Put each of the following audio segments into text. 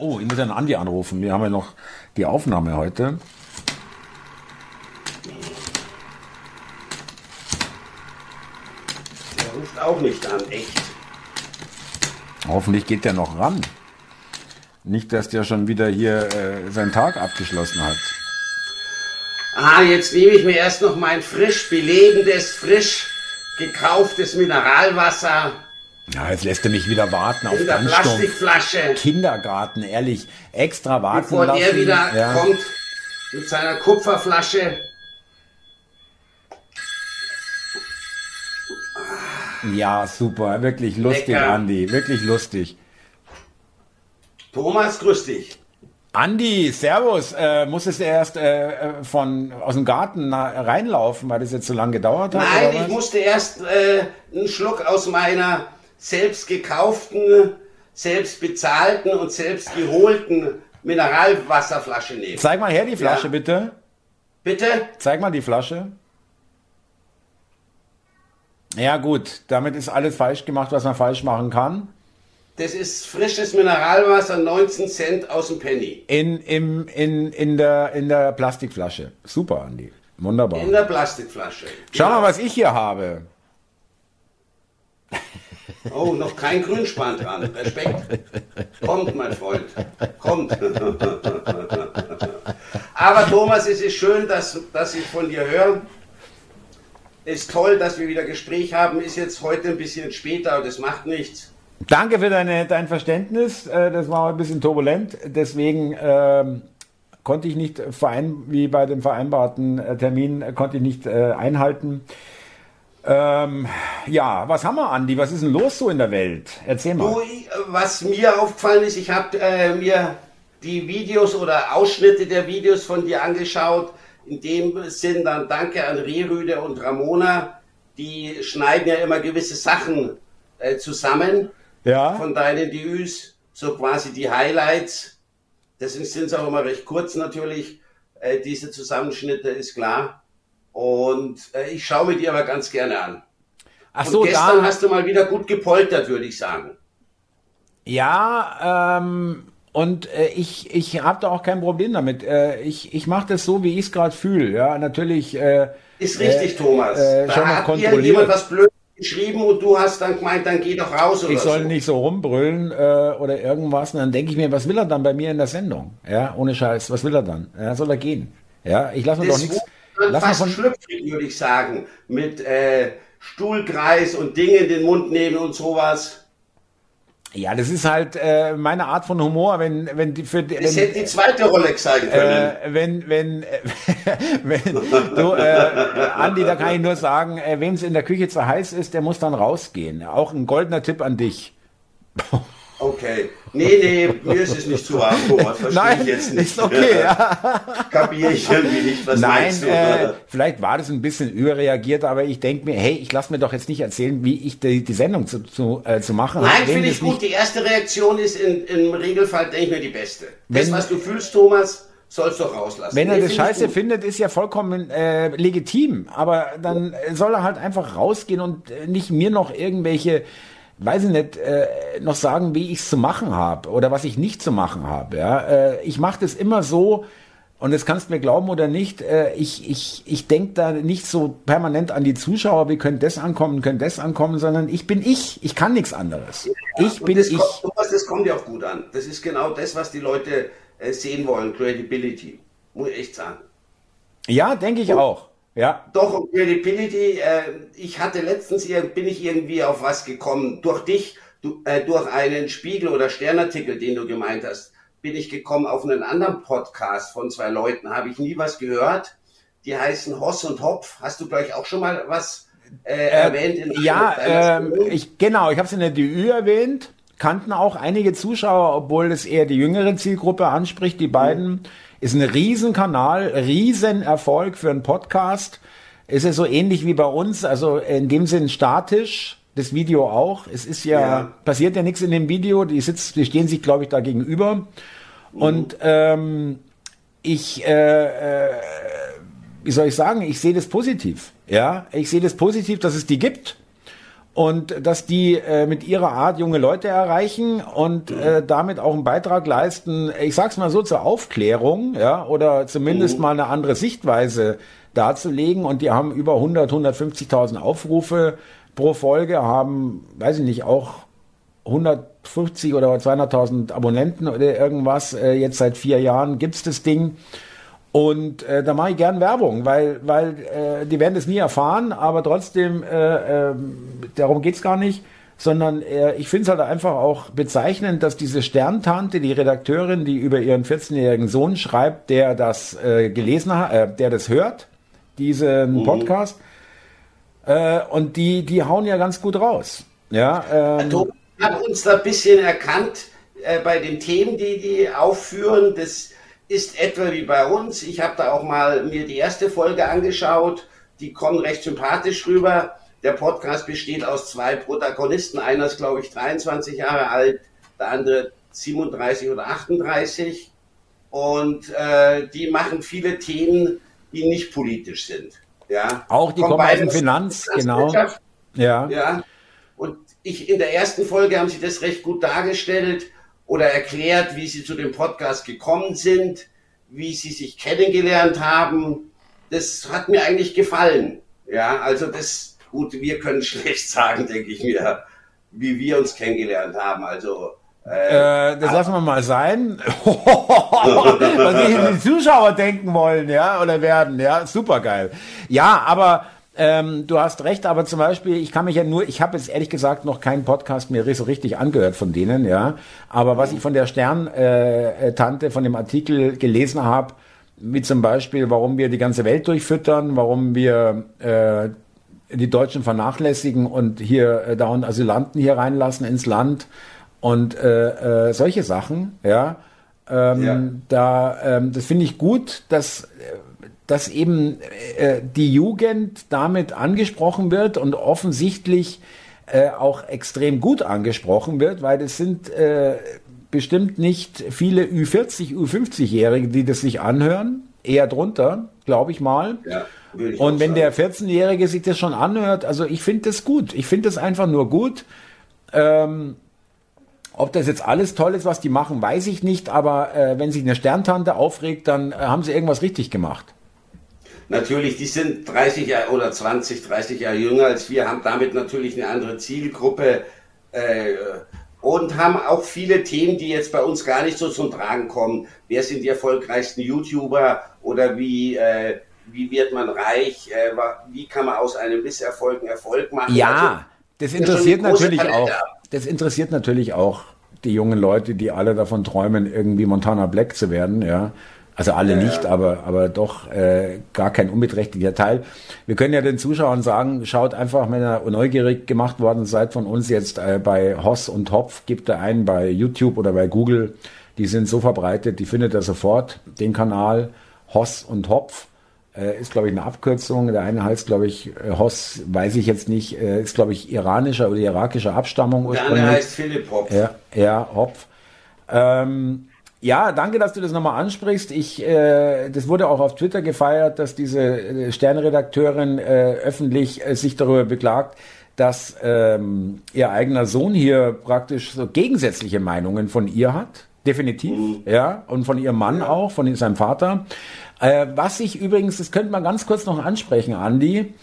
Oh, ich muss ja einen Andi anrufen. Wir haben ja noch die Aufnahme heute. Der ruft auch nicht an, echt. Hoffentlich geht der noch ran. Nicht, dass der schon wieder hier äh, seinen Tag abgeschlossen hat. Ah, jetzt nehme ich mir erst noch mein frisch belebendes, frisch gekauftes Mineralwasser Ja, jetzt lässt er mich wieder warten auf der. Plastikflasche, Kindergarten, ehrlich. Extra warten bevor lassen. der wieder ja. kommt mit seiner Kupferflasche. ja, super. Wirklich lustig, Lecker. Andi. Wirklich lustig. Thomas, grüß dich. Andi, Servus. Äh, musstest du erst äh, von, aus dem Garten reinlaufen, weil das jetzt so lange gedauert hat? Nein, ich musste erst äh, einen Schluck aus meiner selbst gekauften, selbst bezahlten und selbst geholten Mineralwasserflasche nehmen. Zeig mal her die Flasche, Ja. bitte. Bitte? Zeig mal die Flasche. Ja gut, damit ist alles falsch gemacht, was man falsch machen kann. Das ist frisches Mineralwasser, 19 Cent aus dem Penny. In, im, in, in, der, in der Plastikflasche. Super, Andi. Wunderbar. In der Plastikflasche. Schau Genau. mal, was ich hier habe. Oh, noch kein Grünspan dran. Respekt. Kommt, mein Freund. Kommt. Aber Thomas, es ist schön, dass, dass ich von dir höre. Ist toll, dass wir wieder Gespräch haben. Ist jetzt heute ein bisschen später, aber das macht nichts. Danke für deine, dein Verständnis. Äh, Das war ein bisschen turbulent. Deswegen ähm, konnte ich nicht verein, wie bei dem vereinbarten äh, Termin, äh, konnte ich nicht äh, einhalten. Ähm, ja, was haben wir, Andi? Was ist denn los so in der Welt? Erzähl mal. Du, was mir aufgefallen ist, ich habe äh, mir die Videos oder Ausschnitte der Videos von dir angeschaut. In dem Sinn dann danke an Rerüde und Ramona. Die schneiden ja immer gewisse Sachen äh, zusammen Ja? von deinen Debüts, so quasi die Highlights. Deswegen sind es auch immer recht kurz natürlich, äh, diese Zusammenschnitte, ist klar. Und äh, ich schaue mir die aber ganz gerne an. Ach Und so, gestern da. hast du mal wieder gut gepoltert, würde ich sagen. Ja, ähm, und äh, ich, ich habe da auch kein Problem damit. Äh, ich ich mache das so, wie ich es gerade fühle. Ja, natürlich. Äh, Ist richtig, äh, Thomas. äh, da schon hat kontrolliert. irgendjemand was blöd geschrieben und du hast dann gemeint, dann geh doch raus oder Ich soll so. nicht so rumbrüllen äh, oder irgendwas. Und dann denke ich mir, was will er dann bei mir in der Sendung? Ja, ohne Scheiß. Was will er dann? Ja, soll er gehen? Ja, ich lasse mir doch Das nichts. dann Lass mal fast von, schlüpfrig, würde ich sagen. Mit Stuhlkreis und Dinge in den Mund nehmen und sowas. ja, das ist halt äh, meine Art von Humor, wenn wenn die für Das wenn, hätte die zweite Rolex sein können. Äh, wenn, wenn, äh, wenn du, äh, Andi, da kann ich nur sagen, äh, wem es in der Küche zu heiß ist, der muss dann rausgehen. Auch ein goldener Tipp an dich. Okay. Nee, nee, mir ist es nicht zu Thomas. Verstehe Nein, ich jetzt nicht. ist okay. Ja. Kapiere ich irgendwie nicht, was Nein, meinst du? äh, vielleicht war das ein bisschen überreagiert, aber ich denke mir, hey, ich lasse mir doch jetzt nicht erzählen, wie ich die, die Sendung zu, zu, äh, zu machen Nein, habe. Wem finde das ich gut. Die erste Reaktion ist in, im Regelfall, denke ich mir, die beste. Das, Wenn- was du fühlst, Thomas, sollst du auch rauslassen. Wenn er Nee, das scheiße findet, ist ja vollkommen äh, legitim. Aber dann soll er halt einfach rausgehen und äh, nicht mir noch irgendwelche, weiß ich nicht, äh, noch sagen, wie ich es zu machen habe oder was ich nicht zu machen habe. Ja? Äh, ich mache das immer so, und das kannst du mir glauben oder nicht, äh, ich, ich, ich denke da nicht so permanent an die Zuschauer, wie könnte das ankommen, könnte das ankommen, sondern ich bin ich. Ich kann nichts anderes. ich Und bin das ich. Kommt, Thomas, das kommt ja auch gut an. Das ist genau das, was die Leute äh, sehen wollen. Credibility. Muss ich echt sagen. Ja, denke ich auch. Ja. Doch, und Credibility, äh, ich hatte letztens, bin ich irgendwie auf was gekommen. Durch dich, du, äh, durch einen Spiegel- oder Sternartikel, den du gemeint hast, bin ich gekommen auf einen anderen Podcast von zwei Leuten. Habe ich nie was gehört. Die heißen Hoss und Hopf. Hast du gleich auch schon mal was äh, erwähnt? In Ja, ähm, ich, genau, ich habe es in der DÜ erwähnt, kannten auch einige Zuschauer, obwohl es eher die jüngere Zielgruppe anspricht. Die beiden ist ein Riesenkanal, Riesenerfolg für einen Podcast. Ist ja so ähnlich wie bei uns, also in dem Sinn statisch, das Video auch. Es ist ja, Ja. passiert ja nichts in dem Video, die, sitzt, die stehen sich, glaube ich, da gegenüber. Und ähm, ich, äh, äh, wie soll ich sagen, ich sehe das positiv. Ja, ich sehe das positiv, dass es die gibt. Und dass die äh, mit ihrer Art junge Leute erreichen und äh, damit auch einen Beitrag leisten, ich sag's mal so, zur Aufklärung, ja, oder zumindest mhm. mal eine andere Sichtweise darzulegen und die haben über 100, 150.000 Aufrufe pro Folge, haben, weiß ich nicht, auch 150 oder 200.000 Abonnenten oder irgendwas. Äh, jetzt seit vier Jahren gibt's das Ding. Und äh, da mache ich gern Werbung, weil, weil äh, die werden es nie erfahren, aber trotzdem, äh, äh, darum geht's gar nicht, sondern äh, ich finde es halt einfach auch bezeichnend, dass diese Sterntante, die Redakteurin, die über ihren 14-jährigen Sohn schreibt, der das äh, gelesen hat, äh, der das hört, diesen mhm. Podcast, äh, und die, die hauen ja ganz gut raus. Ja, ähm, Thomas hat uns da ein bisschen erkannt äh, bei den Themen, die die aufführen. Das ist etwa wie bei uns. Ich habe da auch mal mir die erste Folge angeschaut. Die kommen recht sympathisch rüber. Der Podcast besteht aus zwei Protagonisten. Einer ist, glaube ich, 23 Jahre alt, der andere 37 oder 38. Und äh, die machen viele Themen, die nicht politisch sind. Ja. Auch die kommen aus dem Finanz, genau. Ja. ja. Und ich, in der ersten Folge haben sie das recht gut dargestellt oder erklärt, wie sie zu dem Podcast gekommen sind, wie sie sich kennengelernt haben. Das hat mir eigentlich gefallen. Ja, also das, gut, wir können schlecht sagen, denke ich mir, wie wir uns kennengelernt haben. Also äh, das lassen wir mal sein. Was die Zuschauer denken wollen, ja, oder werden, ja, super geil. Ja, aber ähm, du hast recht, aber zum Beispiel, ich kann mich ja nur, ich habe jetzt ehrlich gesagt noch keinen Podcast mehr so richtig angehört von denen, ja. Aber was ich von der Stern-Tante, äh, von dem Artikel gelesen habe, wie zum Beispiel, warum wir die ganze Welt durchfüttern, warum wir äh, die Deutschen vernachlässigen und hier äh, dauernd Asylanten hier reinlassen ins Land und äh, äh, solche Sachen, ja. Ähm, ja. Da, ähm, das finde ich gut, dass dass eben äh, die Jugend damit angesprochen wird und offensichtlich äh, auch extrem gut angesprochen wird, weil es sind äh, bestimmt nicht viele Ü40, Ü50-Jährige, die das sich anhören, eher drunter, glaube ich mal. Ja, ich und wenn der 14-Jährige sich das schon anhört, also ich finde das gut. Ich finde das einfach nur gut. Ähm, ob das jetzt alles toll ist, was die machen, weiß ich nicht, aber äh, wenn sich eine Sterntante aufregt, dann äh, haben sie irgendwas richtig gemacht. Natürlich, die sind 30 Jahre oder 20, 30 Jahre jünger als wir, haben damit natürlich eine andere Zielgruppe äh, und haben auch viele Themen, die jetzt bei uns gar nicht so zum Tragen kommen. Wer sind die erfolgreichsten YouTuber oder wie, äh, wie wird man reich? Äh, wie kann man aus einem Misserfolg einen Erfolg machen? Ja, also, das interessiert natürlich auch. Das interessiert natürlich auch die jungen Leute, die alle davon träumen, irgendwie Montana Black zu werden, ja. Also alle ja, nicht, aber, aber doch äh, gar kein unbeträchtlicher Teil. Wir können ja den Zuschauern sagen, schaut einfach, wenn ihr neugierig gemacht worden seid von uns jetzt äh, bei Hoss und Hopf, gebt da ein bei YouTube oder bei Google. Die sind so verbreitet, die findet ihr sofort, den Kanal Hoss und Hopf. Äh, ist, glaube ich, eine Abkürzung. Der eine heißt, glaube ich, äh, Hoss, weiß ich jetzt nicht, äh, ist, glaube ich, iranischer oder irakischer Abstammung. Der andere heißt Philipp Hopf. Ja, ja Hopf. Ähm, ja, danke, dass du das nochmal ansprichst. Ich, äh, das wurde auch auf Twitter gefeiert, dass diese äh, Sternredakteurin äh, öffentlich äh, sich darüber beklagt, dass ähm, ihr eigener Sohn hier praktisch so gegensätzliche Meinungen von ihr hat. Definitiv, mhm. ja, und von ihrem Mann ja. auch, von seinem Vater. Äh, was ich übrigens, das könnte man ganz kurz noch ansprechen, Andi.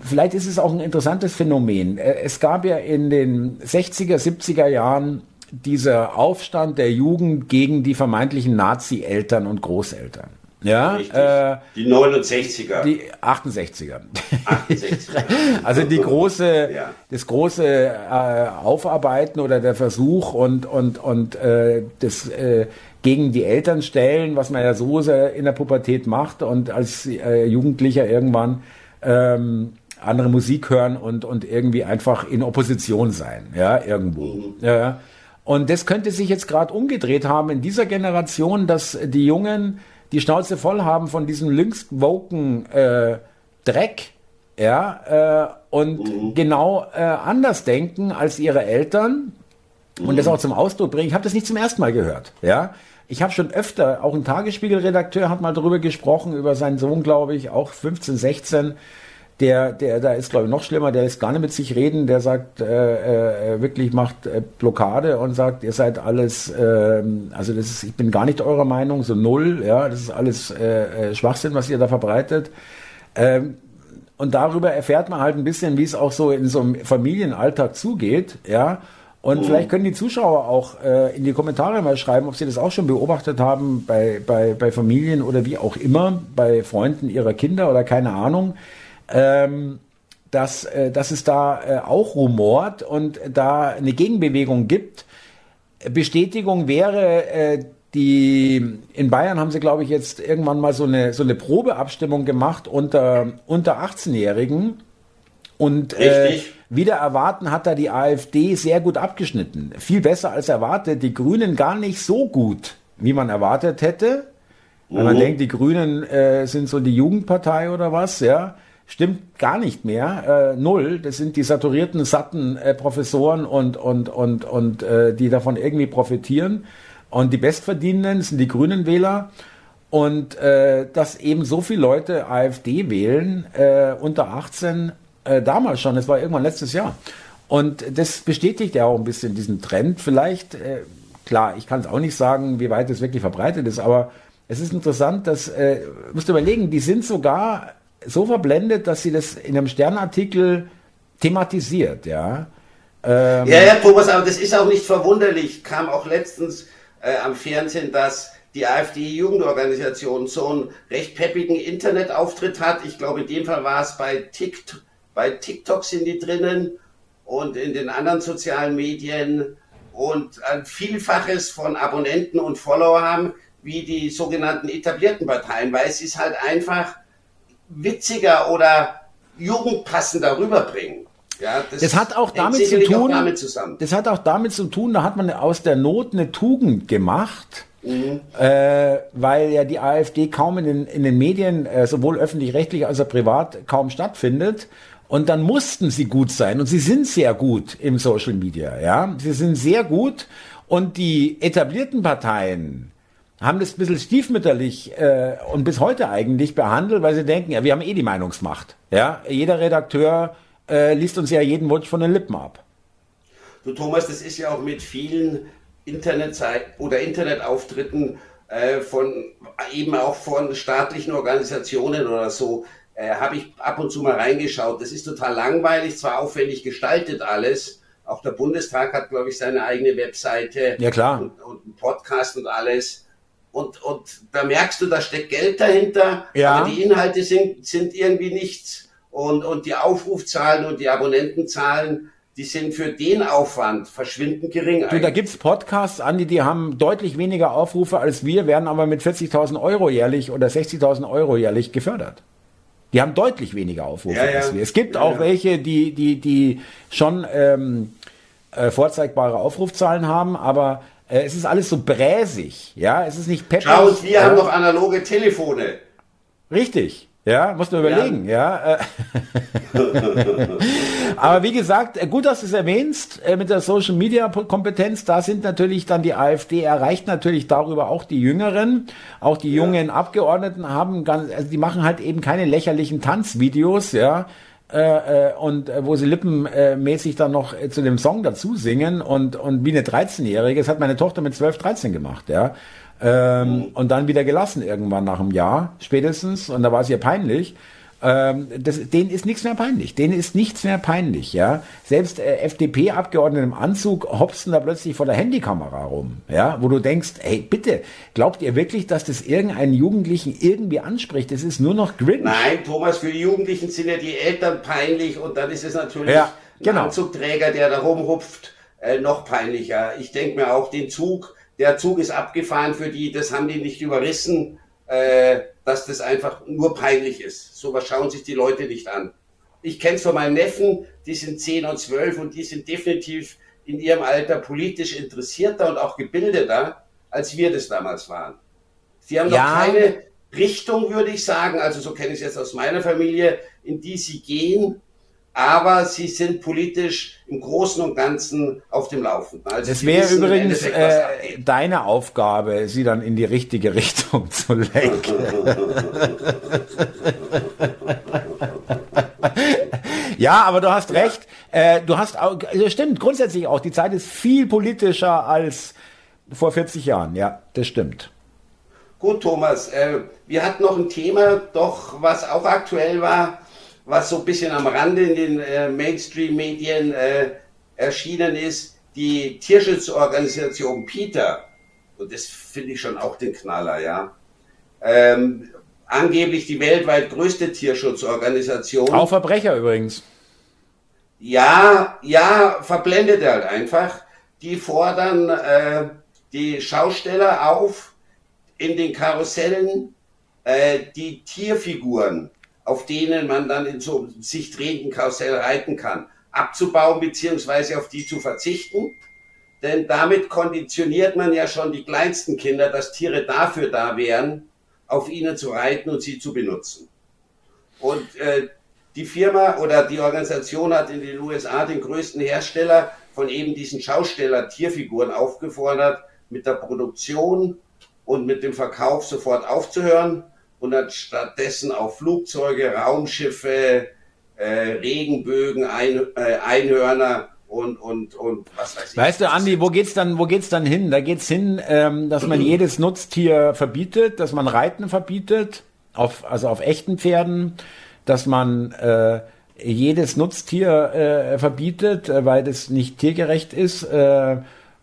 Vielleicht ist es auch ein interessantes Phänomen. Äh, es gab ja in den 60er, 70er Jahren dieser Aufstand der Jugend gegen die vermeintlichen Nazi-Eltern und Großeltern. Ja, äh, die 69er. Die 68er. 68er. also die große, ja. das große äh, Aufarbeiten oder der Versuch und, und, und äh, das äh, gegen die Eltern stellen, was man ja so sehr in der Pubertät macht und als äh, Jugendlicher irgendwann ähm, andere Musik hören und, und irgendwie einfach in Opposition sein, ja, irgendwo. Mhm. Ja. Und das könnte sich jetzt gerade umgedreht haben in dieser Generation, dass die Jungen die Schnauze voll haben von diesem linkswoken äh, Dreck, ja, äh, und mhm. genau äh, anders denken als ihre Eltern mhm. und das mhm. auch zum Ausdruck bringen. Ich habe das nicht zum ersten Mal gehört, ja. Ich habe schon öfter, auch ein Tagesspiegelredakteur hat mal darüber gesprochen, über seinen Sohn, glaube ich, auch 15, 16, Der, der, da ist, glaube ich, noch schlimmer, der ist gar nicht mit sich reden, der sagt, äh, äh, wirklich macht äh, Blockade und sagt, ihr seid alles, äh, also das ist, ich bin gar nicht eurer Meinung, so null, ja, das ist alles äh, äh, Schwachsinn, was ihr da verbreitet. Ähm, und darüber erfährt man halt ein bisschen, wie es auch so in so einem Familienalltag zugeht, ja. Und mhm. vielleicht können die Zuschauer auch äh, in die Kommentare mal schreiben, ob sie das auch schon beobachtet haben bei, bei, bei Familien oder wie auch immer, bei Freunden ihrer Kinder oder keine Ahnung ähm, dass, äh, dass es da äh, auch rumort und da eine Gegenbewegung gibt. Bestätigung wäre, äh, die in Bayern haben sie, glaube ich, jetzt irgendwann mal so eine, so eine Probeabstimmung gemacht unter, unter 18-Jährigen. Und äh, wieder erwarten hat da die AfD sehr gut abgeschnitten. Viel besser als erwartet. Die Grünen gar nicht so gut, wie man erwartet hätte. Weil man mhm. denkt, die Grünen äh, sind so die Jugendpartei oder was, ja stimmt gar nicht mehr. Äh, null. Das sind die saturierten, satten äh, Professoren und, und, und, und äh, die davon irgendwie profitieren. Und die Bestverdienenden sind die Grünen Wähler. Und äh, dass eben so viele Leute AfD wählen, äh, unter 18, äh, damals schon, das war irgendwann letztes Jahr. Und das bestätigt ja auch ein bisschen diesen Trend. Vielleicht, äh, klar, ich kann es auch nicht sagen, wie weit es wirklich verbreitet ist, aber es ist interessant, dass, äh, musst du überlegen, die sind sogar so verblendet, dass sie das in einem Sternartikel thematisiert, ja. Ähm, ja, ja, Thomas, aber das ist auch nicht verwunderlich. Kam auch letztens äh, am Fernsehen, dass die AfD-Jugendorganisation so einen recht peppigen Internetauftritt hat. Ich glaube, in dem Fall war es bei TikTok, bei TikTok sind die drinnen und in den anderen sozialen Medien und ein Vielfaches von Abonnenten und Follower haben, wie die sogenannten etablierten Parteien, weil es ist halt einfach witziger oder jugendpassender rüberbringen. Ja, das, das, hat auch damit zu tun, damit das hat auch damit zu tun, da hat man aus der Not eine Tugend gemacht, mhm. äh, weil ja die AfD kaum in den, in den Medien, äh, sowohl öffentlich-rechtlich als auch privat, kaum stattfindet. Und dann mussten sie gut sein und sie sind sehr gut im Social Media, ja. Sie sind sehr gut und die etablierten Parteien, haben das ein bisschen stiefmütterlich äh, und bis heute eigentlich behandelt, weil sie denken, ja, wir haben eh die Meinungsmacht. Ja, jeder Redakteur äh, liest uns ja jeden Wunsch von den Lippen ab. Du Thomas, das ist ja auch mit vielen Internetseiten oder Internetauftritten äh, von eben auch von staatlichen Organisationen oder so, äh, habe ich ab und zu mal reingeschaut. Das ist total langweilig, zwar aufwendig gestaltet alles. Auch der Bundestag hat, glaube ich, seine eigene Webseite ja, klar. Und, und einen Podcast und alles und, und da merkst du, da steckt Geld dahinter, ja. aber die Inhalte sind, sind irgendwie nichts. Und, und die Aufrufzahlen und die Abonnentenzahlen, die sind für den Aufwand verschwindend gering. Du, da gibt's Podcasts, Andi, die haben deutlich weniger Aufrufe als wir, werden aber mit 40.000 Euro jährlich oder 60.000 Euro jährlich gefördert. Die haben deutlich weniger Aufrufe ja, als wir. Es gibt ja, auch welche, die, die, die schon ähm, äh, vorzeigbare Aufrufzahlen haben, aber äh, es ist alles so bräsig, ja, es ist nicht peppig. Schau, wir ja. haben noch analoge Telefone. Richtig. Ja, musst du überlegen, ja. ja. Aber wie gesagt, äh, gut, dass du es erwähnst, äh, mit der Social Media Kompetenz, da sind natürlich dann die AfD erreicht natürlich darüber auch die Jüngeren, auch die jungen ja. Abgeordneten haben ganz, also die machen halt eben keine lächerlichen Tanzvideos, ja, äh, äh, und äh, wo sie lippenmäßig dann noch äh, zu dem Song dazu singen und, und wie eine 13-Jährige, das hat meine Tochter mit 12, 13 gemacht, ja. Ähm, mhm. Und dann wieder gelassen irgendwann nach einem Jahr, spätestens, und da war es ihr peinlich. Ähm, das, denen ist nichts mehr peinlich. Denen ist nichts mehr peinlich, ja. Selbst äh, FDP-Abgeordnete im Anzug hopsen da plötzlich vor der Handykamera rum, ja, wo du denkst, hey, bitte, glaubt ihr wirklich, dass das irgendeinen Jugendlichen irgendwie anspricht? Das ist nur noch Grinch. Nein, Thomas, für die Jugendlichen sind ja die Eltern peinlich und dann ist es natürlich ja, genau. ein Anzugträger, der da rumhupft, äh, noch peinlicher. Ich denke mir auch, den Zug, der Zug ist abgefahren für die, das haben die nicht überrissen. Äh, dass das einfach nur peinlich ist. So was schauen sich die Leute nicht an. Ich kenne es von meinen Neffen, die sind 10 und 12 und die sind definitiv in ihrem Alter politisch interessierter und auch gebildeter, als wir das damals waren. Sie haben ja. noch keine Richtung, würde ich sagen, also so kenne ich es jetzt aus meiner Familie, in die sie gehen, aber sie sind politisch im Großen und Ganzen auf dem Laufenden. Also es wäre übrigens äh, deine Aufgabe, sie dann in die richtige Richtung zu lenken. ja, aber du hast recht. Äh, du hast auch, also stimmt, grundsätzlich auch, die Zeit ist viel politischer als vor 40 Jahren. Ja, das stimmt. Gut, Thomas, äh, wir hatten noch ein Thema, doch was auch aktuell war was so ein bisschen am Rande in den äh, Mainstream-Medien äh, erschienen ist, die Tierschutzorganisation PETA, und das finde ich schon auch den Knaller, ja, ähm, angeblich die weltweit größte Tierschutzorganisation. Auch Verbrecher übrigens. Ja, ja, verblendet halt einfach. Die fordern äh, die Schausteller auf, in den Karussellen äh, die Tierfiguren auf denen man dann in so sich drehenden Karussell reiten kann, abzubauen beziehungsweise auf die zu verzichten. Denn damit konditioniert man ja schon die kleinsten Kinder, dass Tiere dafür da wären, auf ihnen zu reiten und sie zu benutzen. Und äh, die Firma oder die Organisation hat in den USA den größten Hersteller von eben diesen Schausteller-Tierfiguren aufgefordert, mit der Produktion und mit dem Verkauf sofort aufzuhören und hat stattdessen auf Flugzeuge, Raumschiffe, äh, Regenbögen, Ein, äh, Einhörner und, und, und was weiß ich. Weißt du, Andi, wo geht's dann, wo geht's dann hin? Da geht's hin, ähm, dass man jedes Nutztier verbietet, dass man Reiten verbietet, auf, also auf echten Pferden, dass man äh, jedes Nutztier äh, verbietet, äh, weil das nicht tiergerecht ist, äh,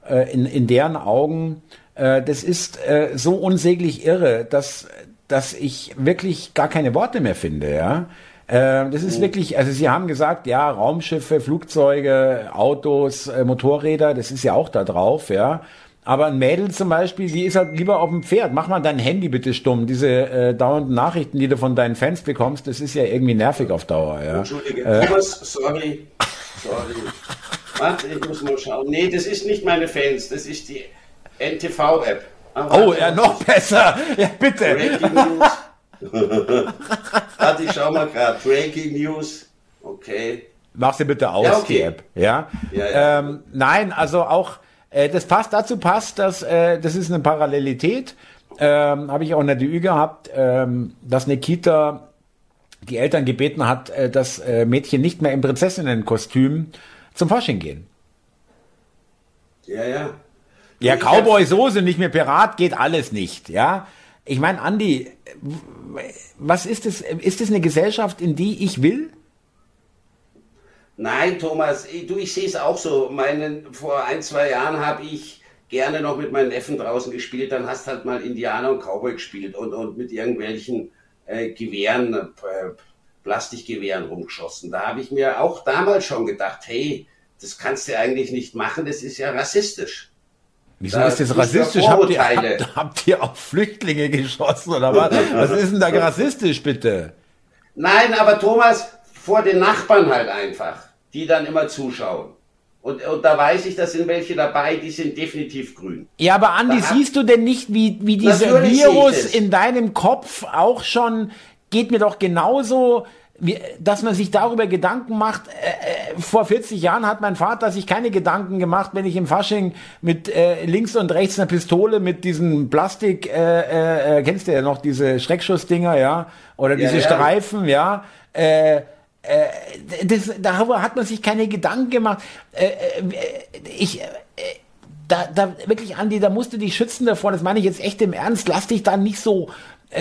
äh, in, in deren Augen. Äh, das ist äh, so unsäglich irre, dass dass ich wirklich gar keine Worte mehr finde, ja. Äh, das ist mhm. wirklich, also Sie haben gesagt, ja, Raumschiffe, Flugzeuge, Autos, äh, Motorräder, das ist ja auch da drauf, ja. Aber ein Mädel zum Beispiel, die ist halt lieber auf dem Pferd. Mach mal dein Handy bitte stumm. Diese äh, dauernden Nachrichten, die du von deinen Fans bekommst, das ist ja irgendwie nervig auf Dauer. Ja. Entschuldige, äh, Thomas, sorry. Sorry. Warte, ich muss mal schauen. Nee, das ist nicht meine Fans, das ist die NTV-App. Oh, ja, noch besser. Ja, bitte. Breaking News. Warte, ich schau mal gerade. Breaking News. Okay. Mach sie bitte aus, ja, okay. die App. Ja. ja, ja. Ähm, nein, also auch, äh, das passt, dazu passt, dass, äh, das ist eine Parallelität. Ähm, Habe ich auch in der DÜ gehabt, ähm, dass Nikita die Eltern gebeten hat, äh, dass äh, Mädchen nicht mehr im Prinzessinnenkostüm zum Fasching gehen. Ja, ja. Ja, Cowboy-Soße, nicht mehr Pirat, geht alles nicht, ja. Ich meine, Andi, was ist das? Ist das eine Gesellschaft, in die ich will? Nein, Thomas, du, ich sehe es auch so. Meinen, vor ein, zwei Jahren habe ich gerne noch mit meinen Neffen draußen gespielt, dann hast halt mal Indianer und Cowboy gespielt und, und mit irgendwelchen äh, Gewehren, äh, Plastikgewehren rumgeschossen. Da habe ich mir auch damals schon gedacht, hey, das kannst du eigentlich nicht machen, das ist ja rassistisch. Wieso da ist das rassistisch? Habt ihr, habt, habt ihr auf Flüchtlinge geschossen oder was? Was ist denn da rassistisch, bitte? Nein, aber Thomas, vor den Nachbarn halt einfach, die dann immer zuschauen. Und, und da weiß ich, da sind welche dabei, die sind definitiv grün. Ja, aber Andi, da siehst du denn nicht, wie, wie dieser Virus in deinem Kopf auch schon, geht mir doch genauso dass man sich darüber Gedanken macht. Äh, äh vor 40 Jahren hat mein Vater sich keine Gedanken gemacht, wenn ich im Fasching mit äh, links und rechts einer Pistole mit diesen Plastik, äh, äh, kennst du ja noch diese Schreckschussdinger, ja, oder diese ja, ja. Streifen, ja. Äh, äh, das, darüber hat man sich keine Gedanken gemacht. Äh, äh, ich, äh, da, da wirklich, Andi, da musst du dich schützen davor. Das meine ich jetzt echt im Ernst. Lass dich da nicht so äh,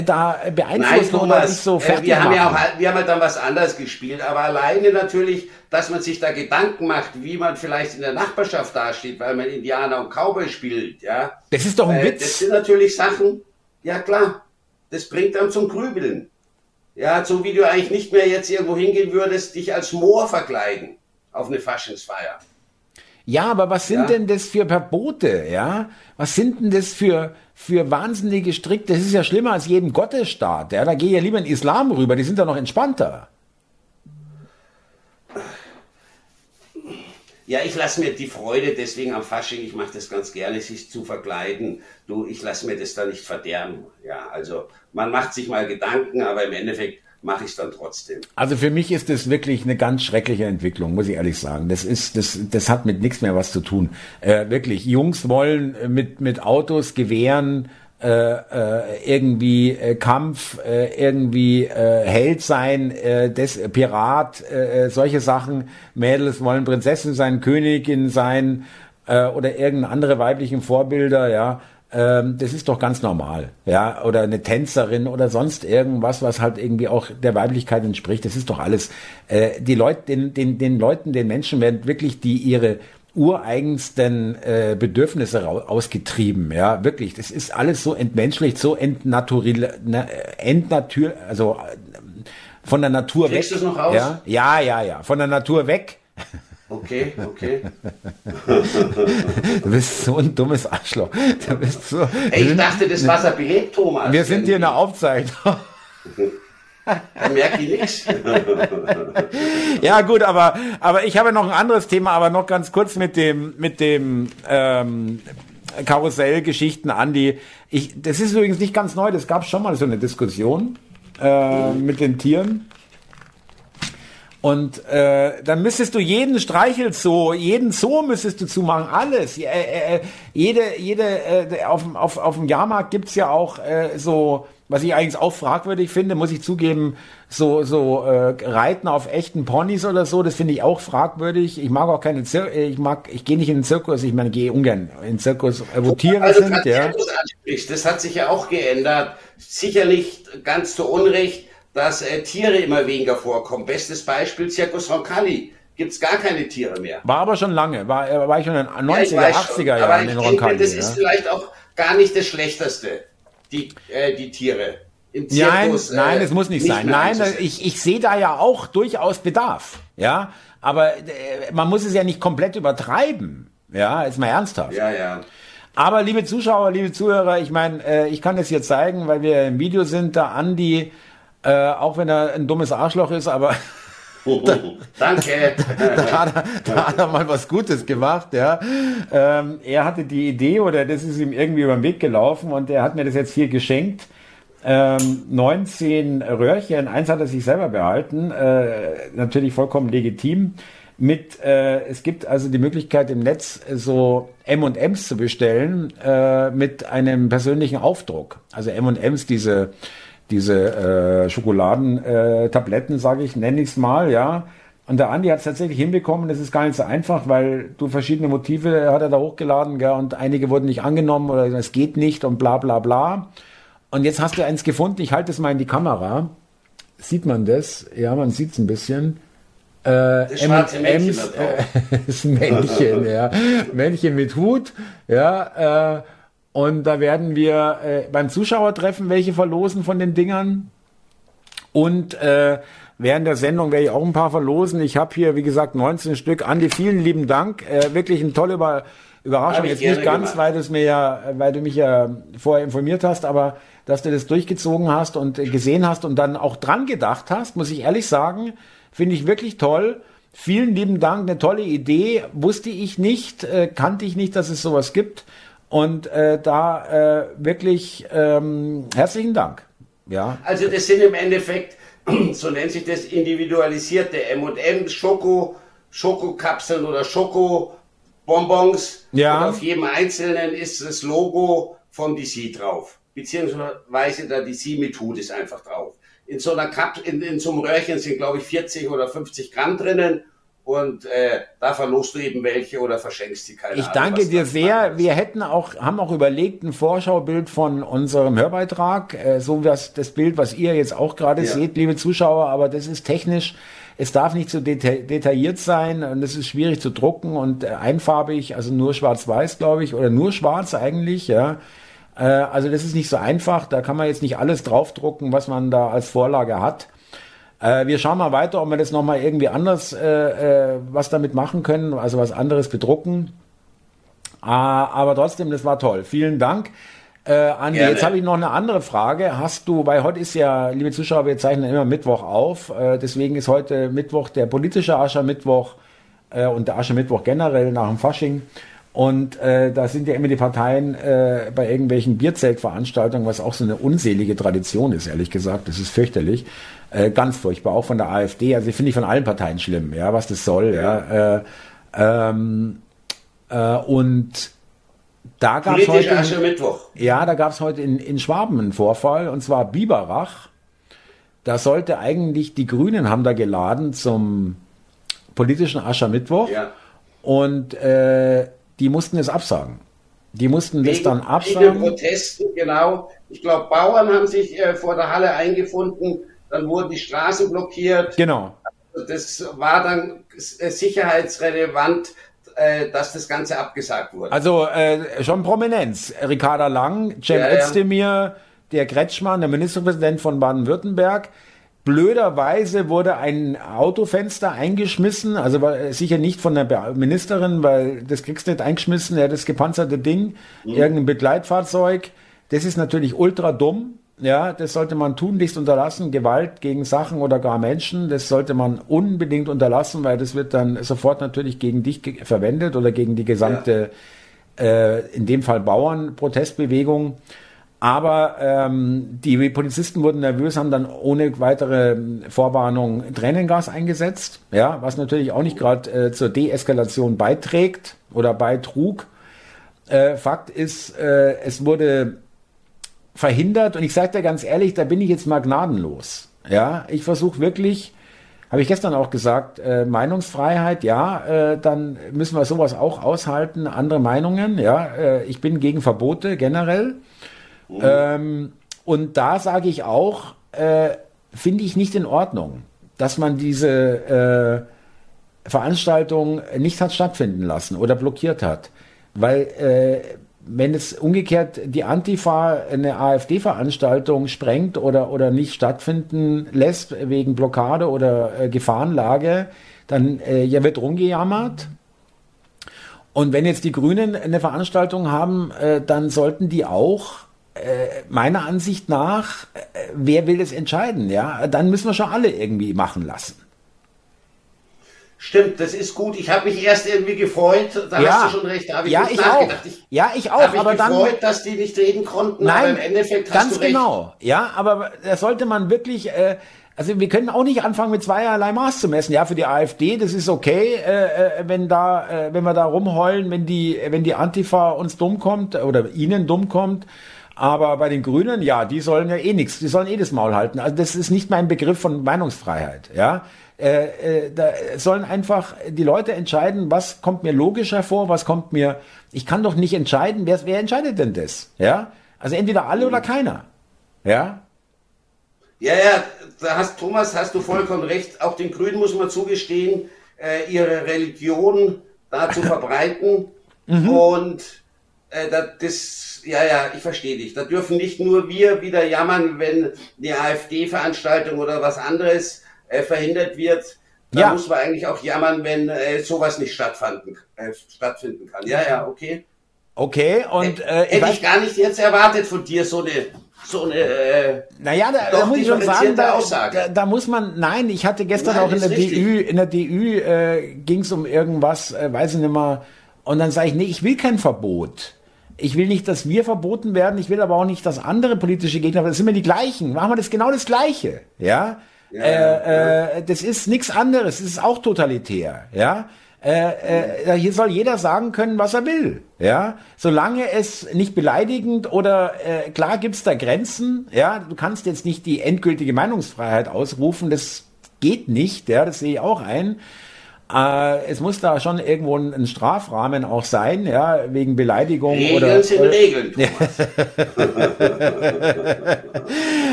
da beeinflussen Nein, oder nicht so fertig wir haben ja auch, wir haben halt dann was anderes gespielt, aber alleine natürlich, dass man sich da Gedanken macht, wie man vielleicht in der Nachbarschaft dasteht, weil man Indianer und Cowboy spielt, ja. Das ist doch ein äh, Witz. Das sind natürlich Sachen, ja klar, das bringt dann zum Grübeln. Ja, so wie du eigentlich nicht mehr jetzt irgendwo hingehen würdest, dich als Moor verkleiden auf eine Faschingsfeier. Ja, aber was sind ja. denn das für Verbote, ja? Was sind denn das für, für wahnsinnige Strick? Das ist ja schlimmer als jeden Gottesstaat, ja? Da gehe ich ja lieber in Islam rüber, die sind ja noch entspannter. Ja, ich lasse mir die Freude deswegen am Fasching, ich mache das ganz gerne, sich zu verkleiden. Du, ich lasse mir das da nicht verderben. Ja, also man macht sich mal Gedanken, aber im Endeffekt mache ich dann trotzdem. Also für mich ist das wirklich eine ganz schreckliche Entwicklung, muss ich ehrlich sagen. Das ist, das, das hat mit nichts mehr was zu tun. Äh, wirklich, Jungs wollen mit, mit Autos, Gewehren, äh, äh, irgendwie äh, Kampf, äh, irgendwie äh, Held sein, äh, des, Pirat, solche Sachen. Mädels wollen Prinzessin sein, Königin sein oder irgendeine andere weiblichen Vorbilder, ja ähm, das ist doch ganz normal, ja, oder eine Tänzerin oder sonst irgendwas, was halt irgendwie auch der Weiblichkeit entspricht. Das ist doch alles. Äh, die Leute, den, den, den Leuten, den Menschen werden wirklich die ihre ureigensten äh, Bedürfnisse ausgetrieben, ja, wirklich. Das ist alles so entmenschlicht, so entnaturil, na, entnatür, also äh, von der Natur Kriegst weg. Kriegst du es noch raus? Ja, ja, ja, ja, von der Natur weg. Okay, okay. du bist so ein dummes Arschloch. Du bist so, hey, ich dachte, das Wasser belebt, Thomas. Wir sind hier in der Aufzeichnung. Da merke ich nichts. ja gut, aber aber ich habe noch ein anderes Thema, aber noch ganz kurz mit dem mit dem ähm, Karussellgeschichten, Andi. Ich, das ist übrigens nicht ganz neu. Das gab schon mal so eine Diskussion äh, mit den Tieren. Und äh, dann müsstest du jeden Streichelzoo, jeden Zoo müsstest du zumachen, alles. Äh, äh, jede, jede, äh, auf, auf, auf dem Jahrmarkt gibt's ja auch äh, so, was ich eigentlich auch fragwürdig finde, muss ich zugeben, so, so äh, Reiten auf echten Ponys oder so, das finde ich auch fragwürdig. Ich mag auch keine Zir ich mag, ich gehe nicht in den Zirkus, ich meine, gehe ungern in den Zirkus, äh, wo Tiere also, sind. Ja. Das hat sich ja auch geändert. Sicherlich ganz zu Unrecht dass äh, Tiere immer weniger vorkommen. Bestes Beispiel Circus Roncalli. Gibt's gar keine Tiere mehr. War aber schon lange, war, äh, war ich schon in den 90er, ja, 80er Jahren in Roncalli. Das ja. ist vielleicht auch gar nicht das Schlechteste, die, äh, die Tiere. Im Zirkus, nein, nein, äh, es muss nicht, nicht sein. Nein, ich, ich sehe da ja auch durchaus Bedarf. Ja, aber äh, man muss es ja nicht komplett übertreiben. Ja, ist mal ernsthaft. Ja, ja. Aber liebe Zuschauer, liebe Zuhörer, ich meine, äh, ich kann das hier zeigen, weil wir im Video sind, da Andi äh, auch wenn er ein dummes Arschloch ist, aber da, Danke. da, hat er, da hat er mal was Gutes gemacht, ja. Ähm, er hatte die Idee oder das ist ihm irgendwie über den Weg gelaufen und er hat mir das jetzt hier geschenkt. Ähm, 19 Röhrchen, eins hat er sich selber behalten, äh, natürlich vollkommen legitim. Mit, äh, es gibt also die Möglichkeit im Netz so M&Ms zu bestellen äh, mit einem persönlichen Aufdruck. Also M&Ms, diese diese äh, Schokoladentabletten, äh, sage ich, nenne ich es mal, ja. Und der Andi hat es tatsächlich hinbekommen. Das ist gar nicht so einfach, weil du verschiedene Motive hat er da hochgeladen, gell, und einige wurden nicht angenommen oder es geht nicht und bla bla bla. Und jetzt hast du eins gefunden. Ich halte es mal in die Kamera. Sieht man das? Ja, man sieht es ein bisschen. Äh, das schwarze Männchen, äh, das Männchen, ja. Männchen mit Hut, ja. Äh, und da werden wir äh, beim Zuschauertreffen welche verlosen von den Dingern. Und äh, während der Sendung werde ich auch ein paar verlosen. Ich habe hier, wie gesagt, 19 Stück. Andi, vielen lieben Dank. Äh, wirklich eine tolle Über Überraschung. Jetzt nicht ganz, gemacht. weil du es mir ja, weil du mich ja vorher informiert hast, aber dass du das durchgezogen hast und gesehen hast und dann auch dran gedacht hast, muss ich ehrlich sagen, finde ich wirklich toll. Vielen lieben Dank, eine tolle Idee. Wusste ich nicht, äh, kannte ich nicht, dass es sowas gibt. Und äh, da äh, wirklich ähm, herzlichen Dank. Ja. Also das sind im Endeffekt, so nennt sich das, individualisierte M&M Schoko, Schokokapseln oder Schokobonbons. Ja. Und auf jedem einzelnen ist das Logo von DC drauf. Beziehungsweise der DC mit Hut ist einfach drauf. In so einer Kap in, in so einem Röhrchen sind glaube ich 40 oder 50 Gramm drinnen und äh, da verlost du eben welche oder verschenkst die keine Ich danke Ahnung, dir sehr. Wir hätten auch, haben auch überlegt, ein Vorschaubild von unserem Hörbeitrag, äh, so wie das, das Bild, was ihr jetzt auch gerade ja. seht, liebe Zuschauer, aber das ist technisch, es darf nicht so deta detailliert sein und es ist schwierig zu drucken und äh, einfarbig, also nur schwarz-weiß, glaube ich, oder nur schwarz eigentlich, ja. Äh, also das ist nicht so einfach, da kann man jetzt nicht alles draufdrucken, was man da als Vorlage hat. Äh, wir schauen mal weiter, ob wir das nochmal irgendwie anders äh, äh, was damit machen können, also was anderes bedrucken. Äh, aber trotzdem, das war toll. Vielen Dank. Äh, Andi, Gerne. jetzt habe ich noch eine andere Frage. Hast du, weil heute ist ja, liebe Zuschauer, wir zeichnen immer Mittwoch auf, äh, deswegen ist heute Mittwoch der politische Aschermittwoch äh, und der Aschermittwoch generell nach dem Fasching. Und äh, da sind ja immer die Parteien äh, bei irgendwelchen Bierzeltveranstaltungen, was auch so eine unselige Tradition ist, ehrlich gesagt. Das ist fürchterlich. Äh, ganz furchtbar, auch von der AfD. Also finde ich von allen Parteien schlimm, ja, was das soll. Ja. ja. Äh, ähm, äh, und da gab es heute. Aschermittwoch. Ja, da gab es heute in, in Schwaben einen Vorfall, und zwar Biberach. Da sollte eigentlich, die Grünen haben da geladen zum politischen Aschermittwoch. Ja. Und äh, die mussten es absagen. Die mussten wegen, das dann absagen. Wegen Protesten, genau. Ich glaube, Bauern haben sich äh, vor der Halle eingefunden, dann wurden die Straßen blockiert. Genau. Das war dann äh, sicherheitsrelevant, äh, dass das Ganze abgesagt wurde. Also äh, schon Prominenz. Ricarda Lang, Cem ja, Özdemir, ja. der Kretschmann, der Ministerpräsident von Baden-Württemberg. Blöderweise wurde ein Autofenster eingeschmissen, also war äh, sicher nicht von der Ministerin, weil das kriegst du nicht eingeschmissen, ja, das gepanzerte Ding, mhm. irgendein Begleitfahrzeug. Das ist natürlich ultra dumm. Ja, das sollte man tunlichst unterlassen. Gewalt gegen Sachen oder gar Menschen, das sollte man unbedingt unterlassen, weil das wird dann sofort natürlich gegen dich verwendet oder gegen die gesamte, ja. äh, in dem Fall Bauernprotestbewegung. Aber ähm, die Polizisten wurden nervös, haben dann ohne weitere Vorwarnung Tränengas eingesetzt, ja, was natürlich auch nicht gerade äh, zur Deeskalation beiträgt oder beitrug. Äh, Fakt ist, äh, es wurde verhindert und ich sage dir ganz ehrlich, da bin ich jetzt mal gnadenlos. Ja, ich versuche wirklich, habe ich gestern auch gesagt, äh, Meinungsfreiheit, ja, äh, dann müssen wir sowas auch aushalten, andere Meinungen, ja, äh, ich bin gegen Verbote generell. Mhm. Ähm, und da sage ich auch, äh, finde ich nicht in Ordnung, dass man diese äh, Veranstaltung nicht hat stattfinden lassen oder blockiert hat. Weil äh, wenn es umgekehrt die Antifa eine AfD-Veranstaltung sprengt oder, oder nicht stattfinden lässt wegen Blockade oder äh, Gefahrenlage, dann äh, ja, wird rumgejammert. Und wenn jetzt die Grünen eine Veranstaltung haben, äh, dann sollten die auch meiner Ansicht nach, äh, wer will es entscheiden? Ja, dann müssen wir schon alle irgendwie machen lassen. Stimmt, das ist gut. Ich habe mich erst irgendwie gefreut. Da ja. hast du schon recht. Da habe ich ja, ich auch. Ich, ja, ich auch. aber mich gefreut, dann, dass die nicht reden konnten. Nein, aber im Endeffekt hast ganz du recht. genau. Ja, aber da sollte man wirklich. Äh, also wir können auch nicht anfangen mit zweierlei Maß zu messen. Ja, für die AfD, das ist okay, äh, äh, wenn da, äh, wenn wir da rumheulen, wenn die, wenn die Antifa uns dumm kommt oder ihnen dumm kommt. Aber bei den Grünen, ja, die sollen ja eh nichts, die sollen eh das Maul halten. Also das ist nicht mein Begriff von Meinungsfreiheit, ja. Äh, äh, da sollen einfach die Leute entscheiden, was kommt mir logisch hervor, was kommt mir. Ich kann doch nicht entscheiden, wer, wer entscheidet denn das? Ja, also entweder alle oder keiner. Ja. Ja, ja, da hast Thomas, hast du vollkommen recht. Auch den Grünen muss man zugestehen, äh, ihre Religion da zu verbreiten mhm. und äh, das, ja, ja, ich verstehe dich. Da dürfen nicht nur wir wieder jammern, wenn die AfD-Veranstaltung oder was anderes äh, verhindert wird. Da ja. muss man eigentlich auch jammern, wenn äh, sowas nicht stattfinden, äh, stattfinden kann. Ja, ja, okay. Okay, und äh, hätte ich, ich gar nicht jetzt erwartet von dir so eine so eine äh, naja, da, da muss ich schon sagen, da, da, da, muss man, nein, ich hatte gestern nein, auch in der richtig. DÜ, in der DÜ äh, ging es um irgendwas, äh, weiß ich nicht mehr, und dann sage ich, nee, ich will kein Verbot. Ich will nicht, dass wir verboten werden. Ich will aber auch nicht, dass andere politische Gegner, das sind immer die gleichen. Machen wir das genau das Gleiche. Ja. ja, äh, Äh, das ist nichts anderes. Das ist auch totalitär. Ja. Äh, äh, hier soll jeder sagen können, was er will. Ja, solange es nicht beleidigend oder äh, klar gibt's da Grenzen. Ja, du kannst jetzt nicht die endgültige Meinungsfreiheit ausrufen. Das geht nicht. Ja, das sehe ich auch ein. Äh, es muss da schon irgendwo ein, ein, Strafrahmen auch sein, ja, wegen Beleidigung Regeln oder. sind oder, Regeln.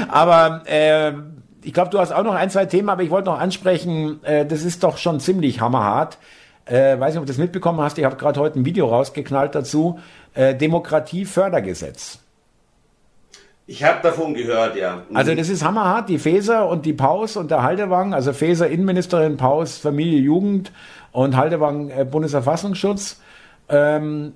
aber äh, ich glaube, du hast auch noch ein, zwei Themen, aber ich wollte noch ansprechen, äh, das ist doch schon ziemlich hammerhart. Äh, weiß nicht, ob du das mitbekommen hast, ich habe gerade heute ein Video rausgeknallt dazu. Äh, Demokratiefördergesetz. Ich habe davon gehört, ja. Mhm. Also das ist hammerhart. Die Feser und die Paus und der Haldewang, also Feser Innenministerin, Paus Familie, Jugend und Haldewang äh, Bundesverfassungsschutz. Ähm,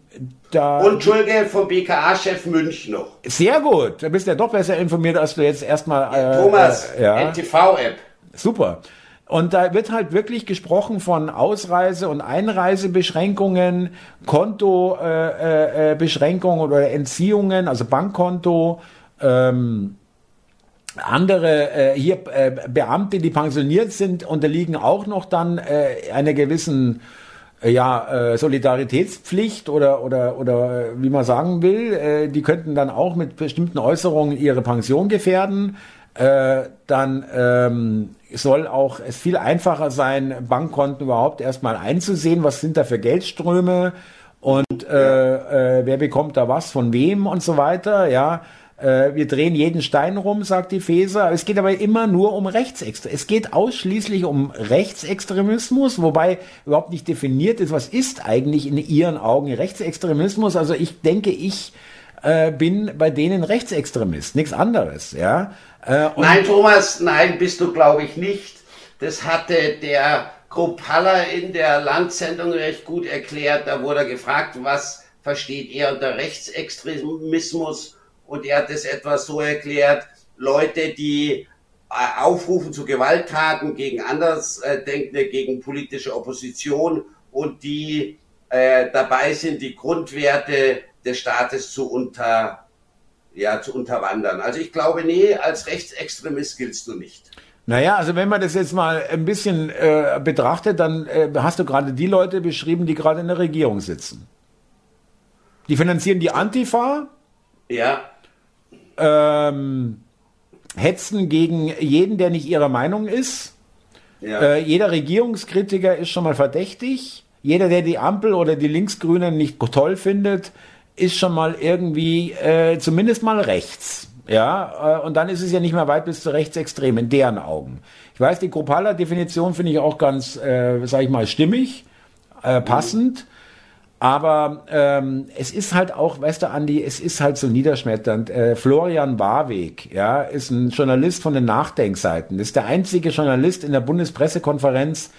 da, und Entschuldige vom BKA-Chef München noch. Sehr gut. Da bist du ja doch besser informiert, als du jetzt erstmal. Äh, Thomas, äh, ja. NTV-App. Super. Und da wird halt wirklich gesprochen von Ausreise- und Einreisebeschränkungen, Kontobeschränkungen äh, äh, oder Entziehungen, also Bankkonto, ähm, andere äh, hier äh, Beamte, die pensioniert sind, unterliegen auch noch dann äh, einer gewissen äh, ja, äh, Solidaritätspflicht oder, oder, oder wie man sagen will, äh, die könnten dann auch mit bestimmten Äußerungen ihre Pension gefährden. Äh, dann ähm, soll auch es viel einfacher sein, Bankkonten überhaupt erstmal einzusehen, was sind da für Geldströme und wer bekommt da was von wem und so weiter, ja. Äh, wir drehen jeden Stein rum, sagt die Feser. Es geht aber immer nur um Rechtsextremismus. Es geht ausschließlich um Rechtsextremismus, wobei überhaupt nicht definiert ist, was ist eigentlich in ihren Augen Rechtsextremismus. Also ich denke, ich äh, bin bei denen Rechtsextremist, nichts anderes. Ja. Äh, nein, Thomas, nein, bist du, glaube ich, nicht. Das hatte der Haller in der Landsendung recht gut erklärt. Da wurde gefragt, was versteht er unter Rechtsextremismus? Und er hat es etwas so erklärt, Leute, die äh, aufrufen zu Gewalttaten gegen Andersdenkende, gegen politische Opposition und die äh, dabei sind, die Grundwerte des Staates zu unter, ja, zu unterwandern. Also ich glaube, nee, als Rechtsextremist giltst du nicht. Naja, also wenn man das jetzt mal ein bisschen äh, betrachtet, dann äh, hast du gerade die Leute beschrieben, die gerade in der Regierung sitzen. Die finanzieren die Antifa. Ja ähm, hetzen gegen jeden, der nicht ihrer Meinung ist. Ja. Äh, jeder Regierungskritiker ist schon mal verdächtig. Jeder, der die Ampel oder die Linksgrünen nicht toll findet, ist schon mal irgendwie äh, zumindest mal rechts. Ja, äh, und dann ist es ja nicht mehr weit bis zu rechtsextrem in deren Augen. Ich weiß, die Kropala-Definition finde ich auch ganz, äh, sag ich mal, stimmig, äh, passend. Mhm. Aber ähm, es ist halt auch, weißt du, Andi, es ist halt so niederschmetternd. Äh, Florian Warweg, ja, ist ein Journalist von den Nachdenkseiten. Ist der einzige Journalist in der Bundespressekonferenz,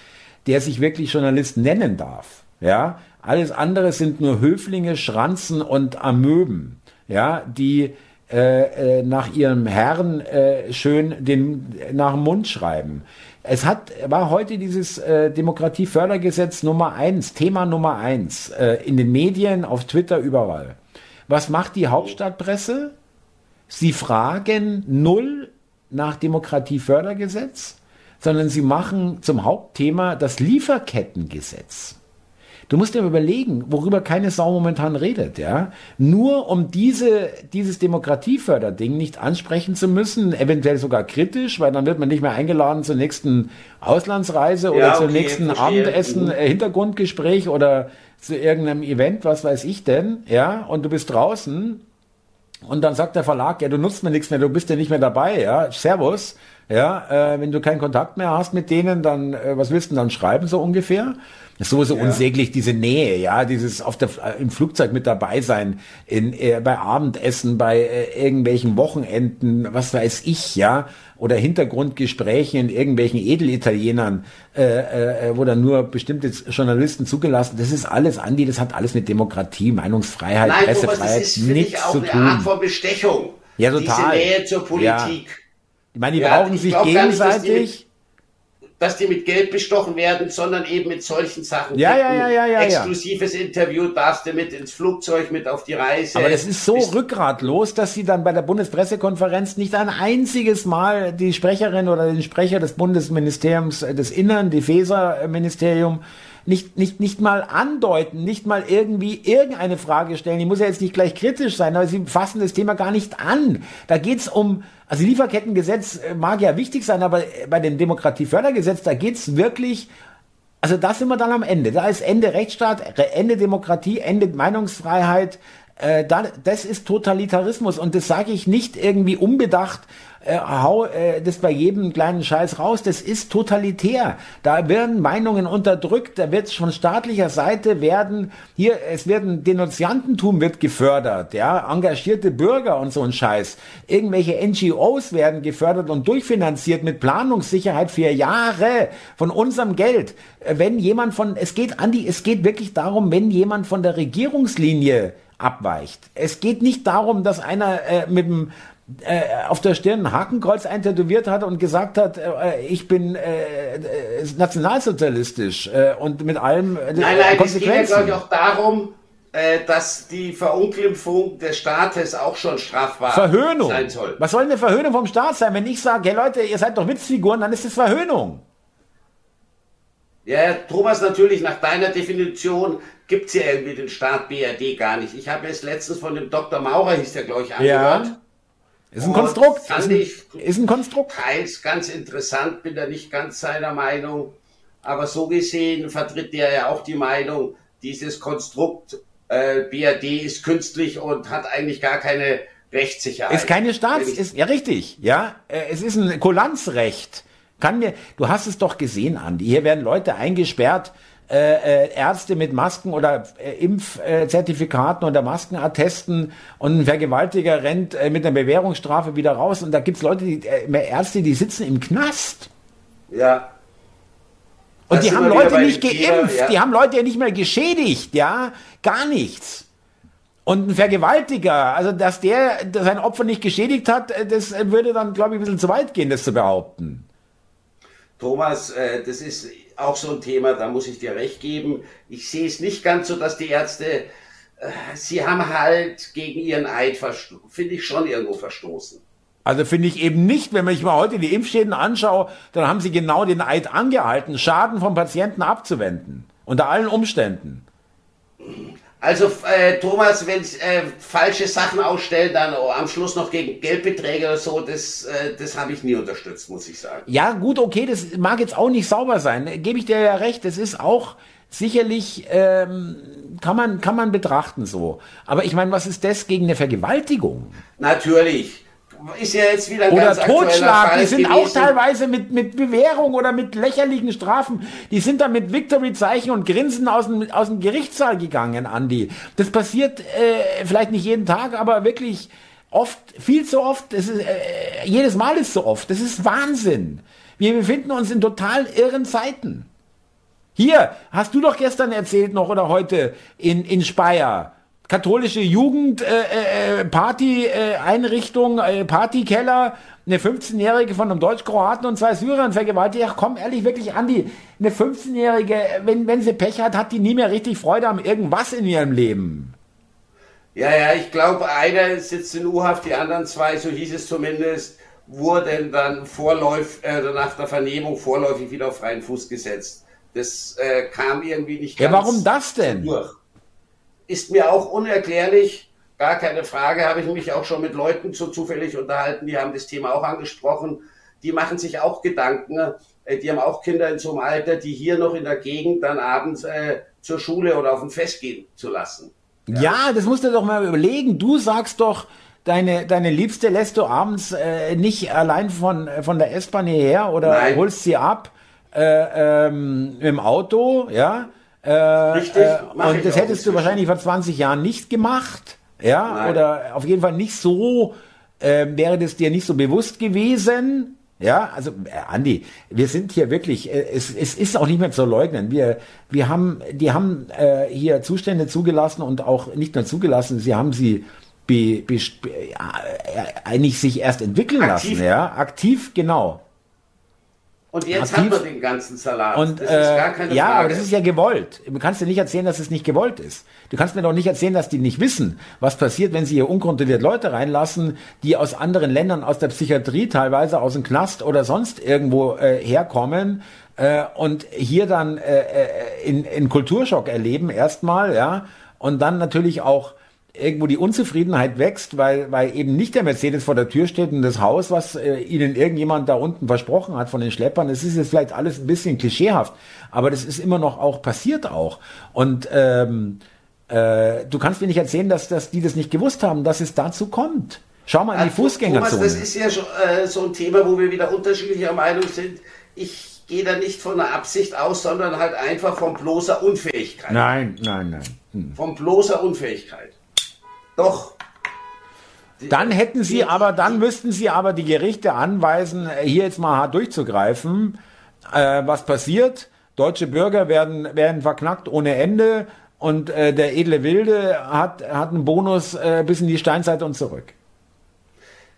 der sich wirklich Journalist nennen darf. Ja, alles andere sind nur Höflinge, Schranzen und Amöben, ja, die äh, äh, nach ihrem Herrn äh, schön den nach dem Mund schreiben. Es hat, war heute dieses äh, Demokratiefördergesetz Nummer eins, Thema Nummer eins, äh, in den Medien, auf Twitter, überall. Was macht die Hauptstadtpresse? Sie fragen null nach Demokratiefördergesetz, sondern sie machen zum Hauptthema das Lieferkettengesetz. Du musst dir überlegen, worüber keine Sau momentan redet, ja. Nur um diese, dieses Demokratieförderding nicht ansprechen zu müssen, eventuell sogar kritisch, weil dann wird man nicht mehr eingeladen zur nächsten Auslandsreise oder ja, okay, zum nächsten. Abendessen, mhm. äh, Hintergrundgespräch oder zu irgendeinem Event, was weiß ich denn, ja. Und du bist draußen und dann sagt der Verlag, ja, du nutzt mir nichts mehr, du bist ja nicht mehr dabei, ja. Servus. Ja, äh, wenn du keinen Kontakt mehr hast mit denen, dann äh, was willst du denn dann schreiben, so ungefähr? Das ist sowieso ja. unsäglich, diese Nähe, ja, dieses auf der, äh, im Flugzeug mit dabei sein, in, äh, bei Abendessen, bei äh, irgendwelchen Wochenenden, was weiß ich, ja, oder Hintergrundgesprächen in irgendwelchen Edelitalienern, äh, äh, wo dann nur bestimmte Journalisten zugelassen. Das ist alles, Andi, das hat alles mit Demokratie, Meinungsfreiheit, Nein, Pressefreiheit das ist, nichts auch zu tun. Eine Art von Bestechung. Ja, total. Diese Nähe zur Politik. Ja. Ich meine, die ja, brauchen sich gegenseitig dass die mit Geld bestochen werden, sondern eben mit solchen Sachen. Ja, ja, ja, ja, ja. Exklusives ja. Interview darfst du mit ins Flugzeug, mit auf die Reise. Aber das ist so Bist rückgratlos, dass sie dann bei der Bundespressekonferenz nicht ein einziges Mal die Sprecherin oder den Sprecher des Bundesministeriums des Innern, die Feser-Ministerium, nicht, nicht, nicht mal andeuten, nicht mal irgendwie irgendeine Frage stellen. Die muss ja jetzt nicht gleich kritisch sein, aber sie fassen das Thema gar nicht an. Da geht's um, also Lieferkettengesetz äh, mag ja wichtig sein, aber bei dem Demokratiefördergesetz, da geht's wirklich also da sind wir dann am Ende. Da ist Ende Rechtsstaat, Ende Demokratie, Ende Meinungsfreiheit. Äh, das ist Totalitarismus und das sage ich nicht irgendwie unbedacht, äh, hau äh, das bei jedem kleinen Scheiß raus. Das ist totalitär. Da werden Meinungen unterdrückt. Da wird von staatlicher Seite werden hier es werden Denunziantentum wird gefördert, ja, engagierte Bürger und so ein Scheiß. Irgendwelche NGOs werden gefördert und durchfinanziert mit Planungssicherheit für Jahre von unserem Geld. Äh, wenn jemand von es geht Andi, es geht wirklich darum, wenn jemand von der Regierungslinie abweicht. Es geht nicht darum, dass einer äh, mit dem äh, auf der Stirn ein Hakenkreuz eintätowiert hat und gesagt hat, äh, ich bin äh, äh nationalsozialistisch äh, und mit allem äh, Nein, nein, es geht ja, glaube ich, auch darum, äh, dass die Verunglimpfung des Staates auch schon strafbar Verhöhnung. sein soll. Was soll eine Verhöhnung vom Staat sein? Wenn ich sage, hey Leute, ihr seid doch Witzfiguren, dann ist es Verhöhnung. Ja, Thomas, natürlich, nach deiner Definition gibt es ja irgendwie den Staat BRD gar nicht. Ich habe es letztens von dem Dr. Maurer, hieß der, glaube ich, angehört. Ja. Ist ein Konstrukt. Fand ist ein, ist ein Konstrukt. Teils ganz interessant, bin da nicht ganz seiner Meinung. Aber so gesehen vertritt der ja auch die Meinung, dieses Konstrukt äh, BRD ist künstlich und hat eigentlich gar keine Rechtssicherheit. Ist keine Staats, ist, ja richtig, ja. Äh, es ist ein Kulanzrecht. Kann mir, du hast es doch gesehen, Andi. Hier werden Leute eingesperrt, äh, äh, Ärzte mit Masken oder äh, Impfzertifikaten oder Maskenattesten und ein Vergewaltiger rennt äh, mit einer Bewährungsstrafe wieder raus und da gibt's Leute, die, äh, Ärzte, die sitzen im Knast. Ja. Und das die haben Leute nicht geimpft, ja. die haben Leute ja nicht mehr geschädigt, ja, gar nichts. Und ein Vergewaltiger, also dass der sein Opfer nicht geschädigt hat, äh, das würde dann, glaube ich, ein bisschen zu weit gehen, das zu behaupten. Thomas, das ist auch so ein Thema, da muss ich dir recht geben. Ich sehe es nicht ganz so, dass die Ärzte, äh, sie haben halt gegen ihren Eid, finde ich, schon irgendwo verstoßen. Also finde ich eben nicht, wenn ich mal heute die Impfschäden anschaue, dann haben sie genau den Eid angehalten, Schaden vom Patienten abzuwenden. Unter allen Umständen. Also äh, Thomas, wenn äh, falsche Sachen ausstellen, dann oh, am Schluss noch gegen Geldbeträge oder so, das, äh, das habe ich nie unterstützt, muss ich sagen. Ja, gut, okay, das mag jetzt auch nicht sauber sein. Gebe ich dir ja recht, das ist auch sicherlich, ähm, kann, man, kann man betrachten so. Aber ich meine, was ist das gegen eine Vergewaltigung? Natürlich ist ja jetzt wieder ein Oder Totschlag, die sind gewesen. auch teilweise mit, mit Bewährung oder mit lächerlichen Strafen. Die sind da mit Victory-Zeichen und Grinsen aus dem, aus dem Gerichtssaal gegangen, Andi. Das passiert äh, vielleicht nicht jeden Tag, aber wirklich oft, viel zu oft. Das ist, äh, jedes Mal ist so oft. Das ist Wahnsinn. Wir befinden uns in total irren Zeiten. Hier, hast du doch gestern erzählt noch oder heute in, in Speyer katholische Jugend äh, äh, äh, äh, Partykeller eine 15-jährige von einem Deutsch-Kroaten und zwei Syrern vergewaltigt. Ach komm, ehrlich, wirklich, Andi, eine 15-jährige, wenn, wenn sie Pech hat, hat die nie mehr richtig Freude am irgendwas in ihrem Leben. Ja, ja, ich glaube, einer sitzt in U-Haft, die anderen zwei, so hieß es zumindest, wurden dann vorläufig, äh, nach der Vernehmung vorläufig wieder auf freien Fuß gesetzt. Das äh, kam irgendwie nicht ganz Ja, warum das denn? Durch ist mir auch unerklärlich. Gar keine Frage, habe ich mich auch schon mit Leuten so zufällig unterhalten, die haben das Thema auch angesprochen. Die machen sich auch Gedanken. Äh, die haben auch Kinder in so einem Alter, die hier noch in der Gegend dann abends äh, zur Schule oder auf ein Fest gehen zu lassen. Ja, ja das musst du doch mal überlegen. Du sagst doch, deine, deine Liebste lässt du abends äh, nicht allein von, von der S-Bahn hierher oder Nein. holst sie ab äh, ähm, im Auto, ja? Äh, Richtig. Äh, und das hättest du wahrscheinlich vor 20 Jahren nicht gemacht. Ja, Nein. oder auf jeden Fall nicht so, äh, wäre das dir nicht so bewusst gewesen. Ja, also äh, Andi, wir sind hier wirklich, äh, es, es ist auch nicht mehr zu leugnen. Wir, wir haben, die haben äh, hier Zustände zugelassen und auch nicht nur zugelassen, sie haben sie be, be, be, äh, eigentlich sich erst entwickeln aktiv. lassen, ja, aktiv, genau. Und jetzt hat man den ganzen Salat. Und, das äh, ist gar keine ja, Frage. aber das ist ja gewollt. Du kannst dir nicht erzählen, dass es nicht gewollt ist. Du kannst mir doch nicht erzählen, dass die nicht wissen, was passiert, wenn sie hier unkontrolliert Leute reinlassen, die aus anderen Ländern, aus der Psychiatrie, teilweise aus dem Knast oder sonst irgendwo äh, herkommen äh, und hier dann äh, äh in, in Kulturschock erleben erstmal, ja, und dann natürlich auch irgendwo die Unzufriedenheit wächst, weil, weil eben nicht der Mercedes vor der Tür steht und das Haus, was äh, ihnen irgendjemand da unten versprochen hat von den Schleppern. Das ist jetzt vielleicht alles ein bisschen klischeehaft, aber das ist immer noch auch passiert auch. Und ähm, äh, du kannst mir nicht erzählen, dass, dass die das nicht gewusst haben, dass es dazu kommt. Schau mal in die Fußgängerzone. Thomas, das ist ja schon, äh, so ein Thema, wo wir wieder unterschiedlicher Meinung sind. Ich gehe da nicht von der Absicht aus, sondern halt einfach von bloßer Unfähigkeit. Nein, nein, nein. Hm. Von bloßer Unfähigkeit. Doch. Dann hätten Sie aber, dann müssten Sie aber die Gerichte anweisen, hier jetzt mal hart durchzugreifen. Äh, was passiert? Deutsche Bürger werden, werden verknackt ohne Ende. und äh, der edle Wilde hat, hat einen Bonus äh, bis in die Steinzeit und zurück.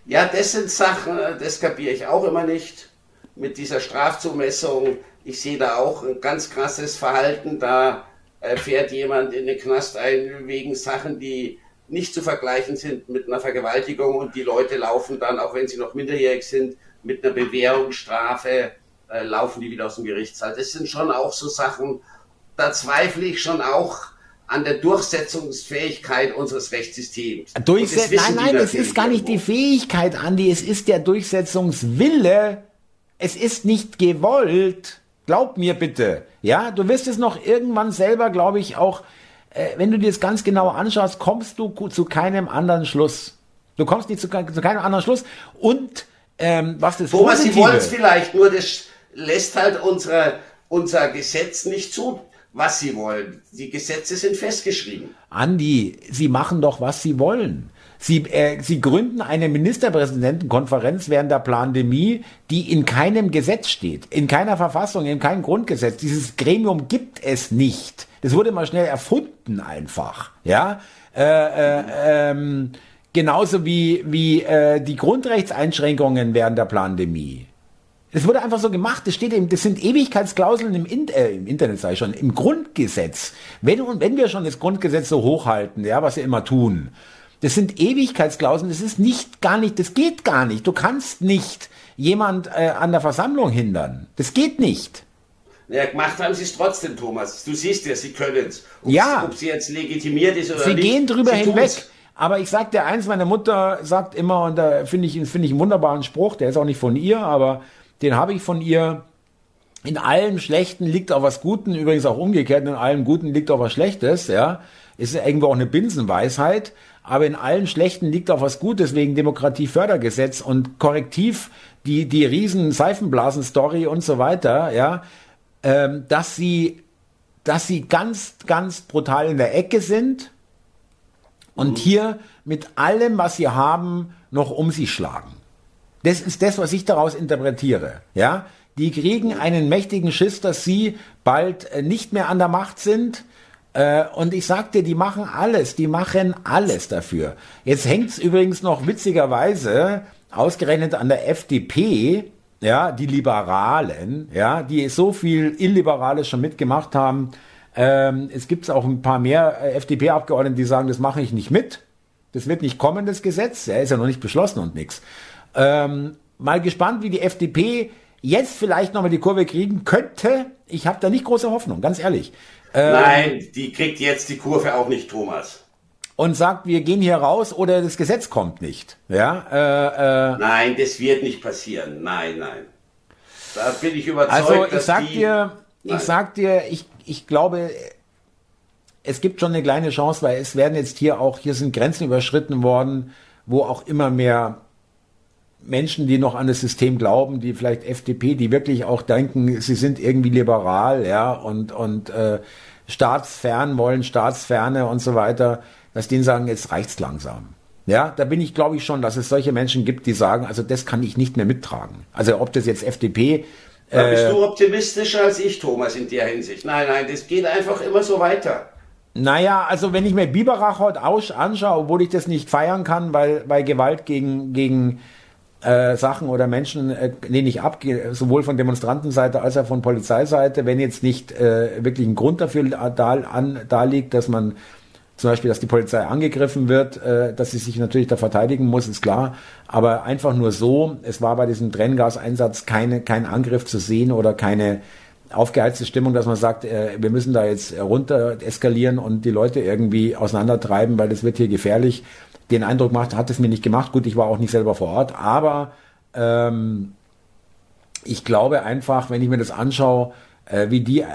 Ja, das sind Sachen, äh, das kapiere ich auch immer nicht mit dieser Strafzumessung. Ich sehe da auch ein ganz krasses Verhalten. Da äh, fährt jemand in den Knast ein wegen Sachen, die nicht zu vergleichen sind mit einer Vergewaltigung und die Leute laufen dann, auch wenn sie noch minderjährig sind, mit einer Bewährungsstrafe, äh, laufen die wieder aus dem Gerichtssaal. Das sind schon auch so Sachen, da zweifle ich schon auch an der Durchsetzungsfähigkeit unseres Rechtssystems. Durchset nein, nein, es ist gar nicht die Fähigkeit, Andi, es ist der Durchsetzungswille. Es ist nicht gewollt. Glaub mir bitte. Ja, du wirst es noch irgendwann selber, glaube ich, auch, wenn du dir das ganz genau anschaust, kommst du zu keinem anderen Schluss. Du kommst nicht zu, zu keinem anderen Schluss. Und ähm, was das Thomas, Positive, Sie wollen es vielleicht, nur das lässt halt unsere, unser Gesetz nicht zu was sie wollen. Die Gesetze sind festgeschrieben. Andi, Sie machen doch, was Sie wollen. Sie, äh, Sie gründen eine Ministerpräsidentenkonferenz während der Pandemie, die in keinem Gesetz steht, in keiner Verfassung, in keinem Grundgesetz. Dieses Gremium gibt es nicht. Das wurde mal schnell erfunden einfach. Ja, äh, äh, ähm, genauso wie wie äh, die Grundrechtseinschränkungen während der Pandemie. Es wurde einfach so gemacht. Das steht eben, das sind Ewigkeitsklauseln im, In äh, im Internet, sei schon, im Grundgesetz. Wenn, wenn wir schon das Grundgesetz so hochhalten, ja, was wir immer tun, das sind Ewigkeitsklauseln. Das ist nicht gar nicht, das geht gar nicht. Du kannst nicht jemand äh, an der Versammlung hindern. Das geht nicht. Ja, gemacht haben sie es trotzdem, Thomas. Du siehst ja, sie können es. Ja. Ob sie jetzt legitimiert ist oder sie nicht. Sie gehen drüber sie hinweg. Tun's. Aber ich sag dir eins, meine Mutter sagt immer, und da finde ich, finde ich einen wunderbaren Spruch, der ist auch nicht von ihr, aber den habe ich von ihr. In allem Schlechten liegt auch was Guten, übrigens auch umgekehrt, in allem Guten liegt auch was Schlechtes, ja. Ist irgendwo auch eine Binsenweisheit, aber in allen Schlechten liegt auch was Gutes wegen Demokratiefördergesetz und Korrektiv, die, die riesen Seifenblasen-Story und so weiter, ja, ähm, dass sie, dass sie ganz, ganz brutal in der Ecke sind und mhm. hier mit allem, was sie haben, noch um sich schlagen. Das ist das, was ich daraus interpretiere. Ja, die kriegen einen mächtigen Schiss, dass sie bald äh, nicht mehr an der Macht sind. Äh, und ich sagte, die machen alles, die machen alles dafür. Jetzt hängt es übrigens noch witzigerweise ausgerechnet an der FDP, ja, die Liberalen, ja, die so viel Illiberales schon mitgemacht haben. Ähm, es gibt auch ein paar mehr äh, FDP-Abgeordnete, die sagen, das mache ich nicht mit. Das wird nicht kommen, das Gesetz. Ja, ist ja noch nicht beschlossen und nichts. Ähm, mal gespannt, wie die FDP jetzt vielleicht nochmal die Kurve kriegen könnte. Ich habe da nicht große Hoffnung, ganz ehrlich. Ähm, Nein, die kriegt jetzt die Kurve auch nicht, Thomas. Und sagt, wir gehen hier raus oder das Gesetz kommt nicht. Ja, äh, äh, nein, das wird nicht passieren. Nein, nein. Da bin ich überzeugt. Also ich sag die, dir, nein. ich sag dir, ich, ich glaube, es gibt schon eine kleine Chance, weil es werden jetzt hier auch, hier sind Grenzen überschritten worden, wo auch immer mehr Menschen, die noch an das System glauben, die vielleicht FDP, die wirklich auch denken, sie sind irgendwie liberal, ja, und, und äh, staatsfern wollen, staatsferne und so weiter, dass denen sagen, jetzt reicht's langsam. Ja, da bin ich, glaube ich schon, dass es solche Menschen gibt, die sagen, also das kann ich nicht mehr mittragen. Also ob das jetzt FDP. Da bist äh, du optimistischer als ich, Thomas, in der Hinsicht. Nein, nein, das geht einfach immer so weiter. Naja, also wenn ich mir Biberach heute anschaue, obwohl ich das nicht feiern kann, weil, weil Gewalt gegen, gegen äh, Sachen oder Menschen äh, lehne ich ab, sowohl von Demonstrantenseite als auch von Polizeiseite, wenn jetzt nicht äh, wirklich ein Grund dafür da, an, da liegt, dass man zum Beispiel, dass die Polizei angegriffen wird, äh, dass sie sich natürlich da verteidigen muss, ist klar. Aber einfach nur so, es war bei diesem Tränengaseinsatz keine, kein Angriff zu sehen oder keine aufgeheizte Stimmung, dass man sagt, äh, wir müssen da jetzt runter eskalieren und die Leute irgendwie auseinandertreiben, weil das wird hier gefährlich den Eindruck macht, hat es mir nicht gemacht. Gut, ich war auch nicht selber vor Ort, aber ähm, ich glaube einfach, wenn ich mir das anschaue, äh, wie die, äh,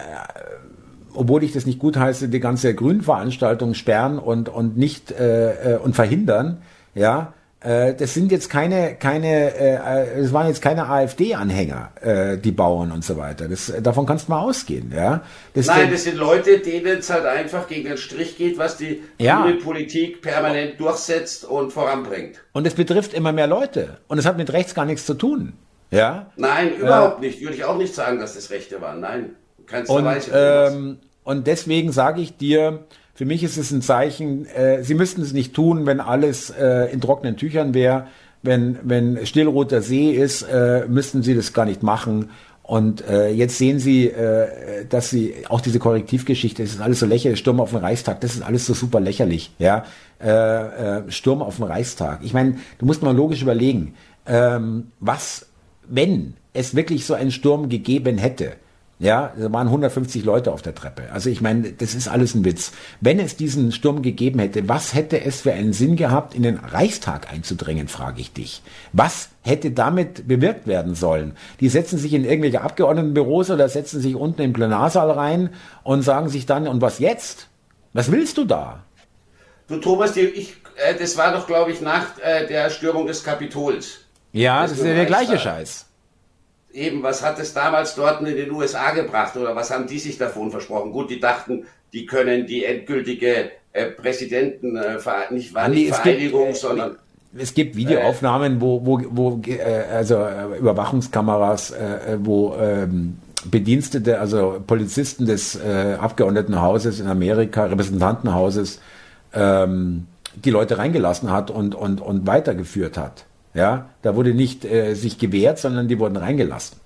obwohl ich das nicht gut heiße, die ganze Grünveranstaltung sperren und, und nicht äh, äh und verhindern, ja, das sind jetzt keine, keine, äh, es waren jetzt keine AfD-Anhänger, äh, die Bauern und so weiter. Das, davon kannst du mal ausgehen, ja. Das Nein, das sind Leute, denen es halt einfach gegen den Strich geht, was die ja. Politik permanent durchsetzt und voranbringt. Und es betrifft immer mehr Leute. Und es hat mit rechts gar nichts zu tun. Ja? Nein, überhaupt nicht. Würde ich auch nicht sagen, dass das Rechte waren. Nein, keinster und, Weise. Ähm, Und deswegen sage ich dir, für mich ist es ein Zeichen, äh, sie müssten es nicht tun, wenn alles äh, in trockenen Tüchern wäre. Wenn, wenn stillroter See ist, äh, müssten sie das gar nicht machen. Und äh, jetzt sehen Sie, äh, dass Sie auch diese Korrektivgeschichte, das ist alles so lächerlich, Sturm auf den Reichstag, das ist alles so super lächerlich, ja. Äh, äh, Sturm auf den Reichstag. Ich meine, du musst mal logisch überlegen, ähm, was, wenn es wirklich so einen Sturm gegeben hätte, ja, da waren 150 Leute auf der Treppe. Also ich meine, das ist alles ein Witz. Wenn es diesen Sturm gegeben hätte, was hätte es für einen Sinn gehabt, in den Reichstag einzudringen, frage ich dich. Was hätte damit bewirkt werden sollen? Die setzen sich in irgendwelche Abgeordnetenbüros oder setzen sich unten im Plenarsaal rein und sagen sich dann, und was jetzt? Was willst du da? Du Thomas, ich, äh, das war doch, glaube ich, nach äh, der Stürmung des Kapitols. Ja, das, das ist ja der gleiche Scheiß eben, was hat es damals dort in den USA gebracht oder was haben die sich davon versprochen? Gut, die dachten, die können die endgültige äh, Präsidenten, äh, nicht, war nicht Vereinigung, gibt, äh, sondern es gibt Videoaufnahmen, wo, wo, wo äh, also äh, Überwachungskameras, äh, wo ähm, Bedienstete, also Polizisten des äh, Abgeordnetenhauses in Amerika, Repräsentantenhauses, ähm, die Leute reingelassen hat und, und, und weitergeführt hat. Ja, da wurde nicht äh, sich gewehrt, sondern die wurden reingelassen.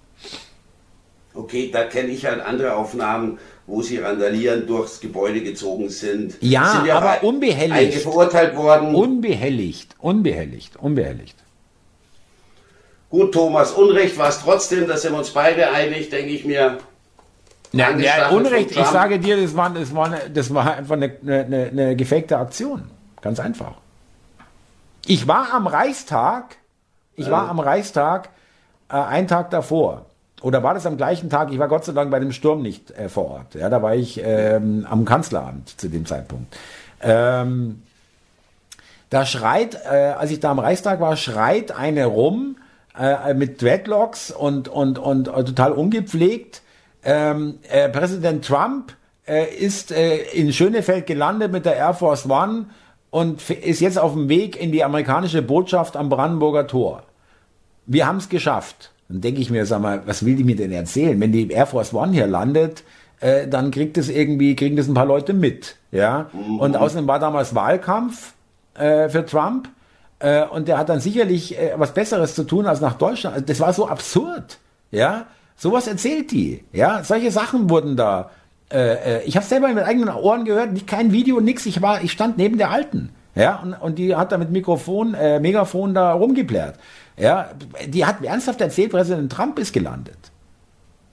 Okay, da kenne ich halt andere Aufnahmen, wo sie randalieren durchs Gebäude gezogen sind. Ja, sind ja aber unbehelligt. verurteilt worden. Unbehelligt, unbehelligt, unbehelligt. Gut, Thomas, Unrecht war es trotzdem, da sind wir uns beide einig, denke ich mir. Ja, ja Unrecht, ich sage dir, das war, das war, das war einfach eine, eine, eine gefakte Aktion. Ganz einfach. Ich war am Reichstag, ich war am Reichstag äh, einen Tag davor. Oder war das am gleichen Tag? Ich war Gott sei Dank bei dem Sturm nicht äh, vor Ort. Ja, da war ich ähm, am Kanzleramt zu dem Zeitpunkt. Ähm, da schreit, äh, als ich da am Reichstag war, schreit eine rum äh, mit Dreadlocks und, und, und, und total ungepflegt. Ähm, äh, Präsident Trump äh, ist äh, in Schönefeld gelandet mit der Air Force One und ist jetzt auf dem Weg in die amerikanische Botschaft am Brandenburger Tor. Wir haben es geschafft. Dann denke ich mir, sag mal, was will die mir denn erzählen? Wenn die Air Force One hier landet, äh, dann kriegt es irgendwie, kriegen das ein paar Leute mit. Ja. Mhm. Und außerdem war damals Wahlkampf äh, für Trump. Äh, und der hat dann sicherlich äh, was Besseres zu tun als nach Deutschland. Also das war so absurd. Ja. Sowas erzählt die. Ja. Solche Sachen wurden da äh, äh, ich habe selber mit eigenen Ohren gehört, nicht kein Video, nix. Ich war, ich stand neben der Alten, ja, und, und die hat da mit Mikrofon, äh, Megafon da rumgeplärt. Ja, die hat ernsthaft erzählt, Präsident Trump ist gelandet.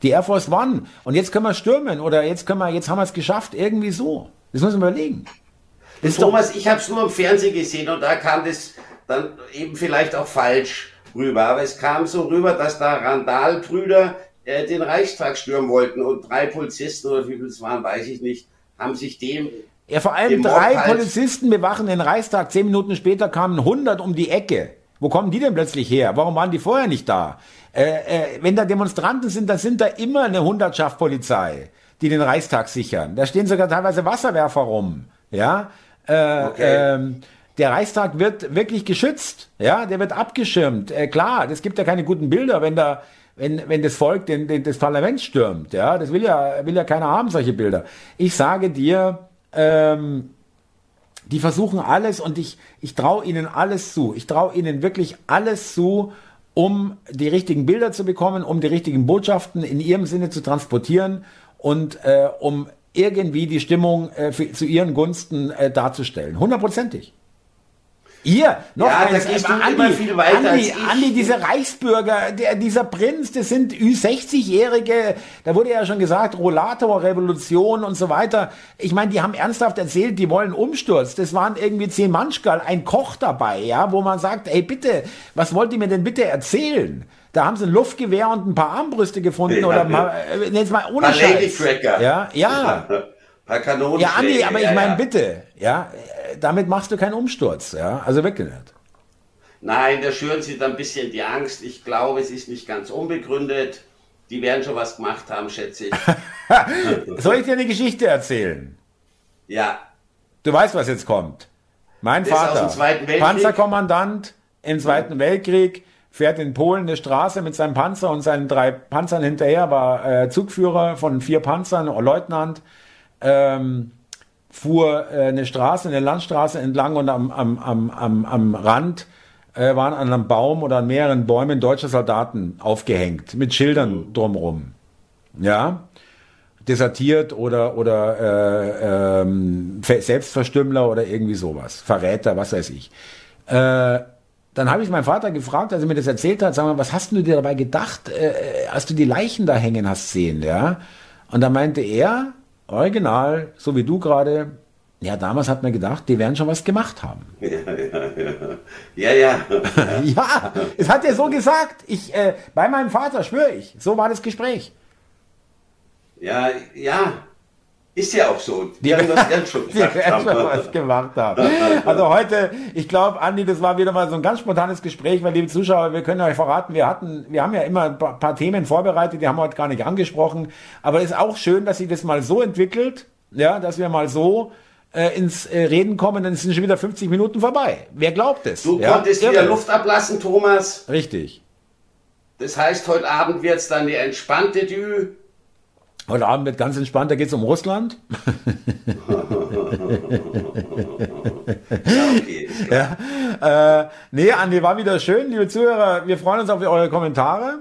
Die Air Force One. Und jetzt können wir stürmen oder jetzt können wir, jetzt haben wir es geschafft, irgendwie so. Das müssen wir überlegen. Das Thomas, ich habe es nur im Fernsehen gesehen und da kam das dann eben vielleicht auch falsch rüber. Aber es kam so rüber, dass da Randalbrüder äh, den Reichstag stürmen wollten und drei Polizisten oder wie viel es waren, weiß ich nicht, haben sich dem ja, vor allem drei Polizisten bewachen den Reichstag. Zehn Minuten später kamen 100 um die Ecke. Wo kommen die denn plötzlich her? Warum waren die vorher nicht da? Äh, äh, wenn da Demonstranten sind, dann sind da immer eine Hundertschaft Polizei, die den Reichstag sichern. Da stehen sogar teilweise Wasserwerfer rum. Ja. Äh, okay. ähm, der Reichstag wird wirklich geschützt. Ja, der wird abgeschirmt. Äh, klar, es gibt ja keine guten Bilder, wenn da wenn, wenn das Volk den, den, das Parlament stürmt. Ja, das will ja, will ja keiner haben, solche Bilder. Ich sage dir, ähm, die versuchen alles und ich, ich traue ihnen alles zu. Ich traue ihnen wirklich alles zu, um die richtigen Bilder zu bekommen, um die richtigen Botschaften in ihrem Sinne zu transportieren und äh, um irgendwie die Stimmung äh, für, zu ihren Gunsten äh, darzustellen. Hundertprozentig. Ihr, noch ja, eins, gehst du Andi, immer viel weiter Andi. Andi, diese Reichsbürger, der, dieser Prinz, das sind Ü60-Jährige, da wurde ja schon gesagt, Rollator, Revolution und so weiter. Ich meine, die haben ernsthaft erzählt, die wollen Umsturz. Das waren irgendwie zehn Manschgal, ein Koch dabei, ja, wo man sagt, ey bitte, was wollt ihr mir denn bitte erzählen? Da haben sie ein Luftgewehr und ein paar Armbrüste gefunden ja, oder mal, äh, jetzt mal ohne Scheiß. Ja, ja. paar Kanonen. Ja, Andi, aber ich meine, bitte, ja, damit machst du keinen Umsturz, ja, also wirklich nicht. Nein, da schüren sie dann ein bisschen die Angst. Ich glaube, es ist nicht ganz unbegründet. Die werden schon was gemacht haben, schätze ich. Soll ich dir eine Geschichte erzählen? Ja. Du weißt, was jetzt kommt. Mein das Vater, Panzerkommandant im Zweiten Weltkrieg, fährt in Polen eine Straße mit seinem Panzer und seinen drei Panzern hinterher, war äh, Zugführer von vier Panzern, Leutnant ähm, fuhr äh, eine Straße, eine Landstraße entlang und am, am, am, am, am Rand äh, waren an einem Baum oder an mehreren Bäumen deutsche Soldaten aufgehängt mit Schildern drumrum. Ja, desertiert oder oder äh, ähm, Selbstverstümmler oder irgendwie sowas, Verräter, was weiß ich. Äh, dann habe ich meinen Vater gefragt, als er mir das erzählt hat, sag mal, was hast du dir dabei gedacht, äh, als du die Leichen da hängen hast sehen, ja? Und da meinte er, original, so wie du gerade, ja, damals hat man gedacht, die werden schon was gemacht haben. Ja, ja, ja. Ja, ja. ja, es hat er so gesagt. Ich, äh, bei meinem Vater, schwöre ich. So war das Gespräch. Ja, ja. Ist ja auch so. Die, die haben das ganz schon gesagt haben. Was gemacht haben. Also heute, ich glaube, Andi, das war wieder mal so ein ganz spontanes Gespräch, weil liebe Zuschauer, wir können euch verraten, wir hatten, wir haben ja immer ein paar Themen vorbereitet, die haben wir heute gar nicht angesprochen. Aber es ist auch schön, dass sich das mal so entwickelt, ja, dass wir mal so äh, ins äh, Reden kommen, dann sind schon wieder 50 Minuten vorbei. Wer glaubt es? Du ja? konntest wieder Luft ablassen, Thomas. Richtig. Das heißt, heute Abend wird es dann die entspannte Dü. Heute Abend wird ganz entspannt, da geht es um Russland. ja, okay. ja. Äh, nee, Andi, war wieder schön, liebe Zuhörer. Wir freuen uns auf eure Kommentare.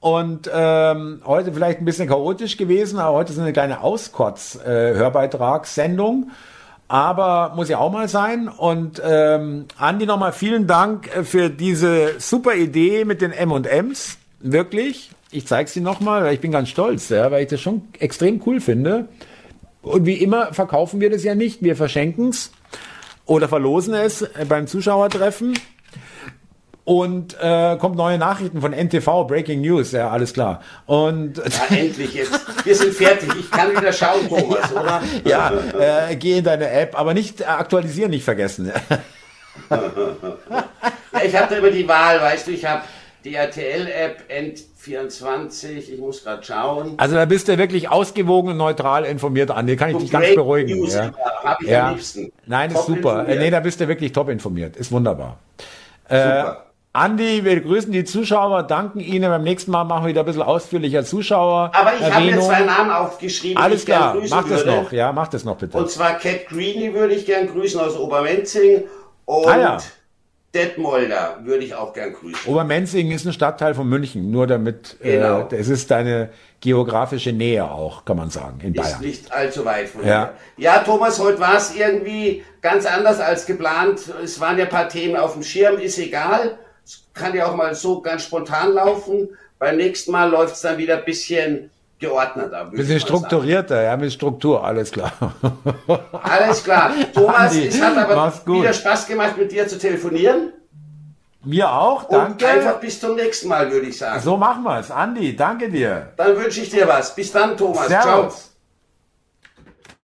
Und ähm, heute vielleicht ein bisschen chaotisch gewesen, aber heute ist eine kleine Auskotz-Hörbeitragssendung. Äh, aber muss ja auch mal sein. Und ähm, Andi, nochmal vielen Dank für diese super Idee mit den M&Ms. Wirklich ich zeige sie nochmal, weil ich bin ganz stolz, ja, weil ich das schon extrem cool finde. Und wie immer verkaufen wir das ja nicht. Wir verschenken es oder verlosen es beim Zuschauertreffen. Und äh, kommt neue Nachrichten von NTV, Breaking News, ja, alles klar. Und ja, endlich jetzt. Wir sind fertig. Ich kann wieder schauen, Thomas, ja, oder? Ja, äh, geh in deine App, aber nicht aktualisieren, nicht vergessen. ja, ich habe da immer die Wahl, weißt du, ich habe die RTL-App N24, ich muss gerade schauen. Also da bist du wirklich ausgewogen und neutral informiert, Andi, kann ich dich ganz beruhigen. News, ja. Habe ich ja. am liebsten. Nein, top ist super. Informiert. Nee, da bist du wirklich top informiert. Ist wunderbar. Äh, super. Äh, Andi, wir grüßen die Zuschauer, danken Ihnen. Beim nächsten Mal machen wir wieder ein bisschen ausführlicher Zuschauer. Aber ich habe mir zwei Namen aufgeschrieben. Alles klar, mach das noch. Ja, mach das noch bitte. Und zwar Cat Greeny würde ich gern grüßen aus Obermenzing. Und ah, ja. Detmolder würde ich auch gern grüßen. Obermenzing ist ein Stadtteil von München, nur damit, äh, genau. äh, es ist deine geografische Nähe auch, kann man sagen, in ist Bayern. nicht allzu weit von ja. hier. Ja, Thomas, heute war es irgendwie ganz anders als geplant. Es waren ja ein paar Themen auf dem Schirm, ist egal. Es kann ja auch mal so ganz spontan laufen. Beim nächsten Mal läuft es dann wieder ein bisschen geordneter. Bisschen strukturierter, sagen. ja, mit Struktur, alles klar. Alles klar. Thomas, Andi, es hat aber wieder Spaß gemacht, mit dir zu telefonieren. Mir auch, danke. Und einfach bis zum nächsten Mal, würde ich sagen. So machen wir es. Andi, danke dir. Dann wünsche ich dir was. Bis dann, Thomas. Servus. Ciao.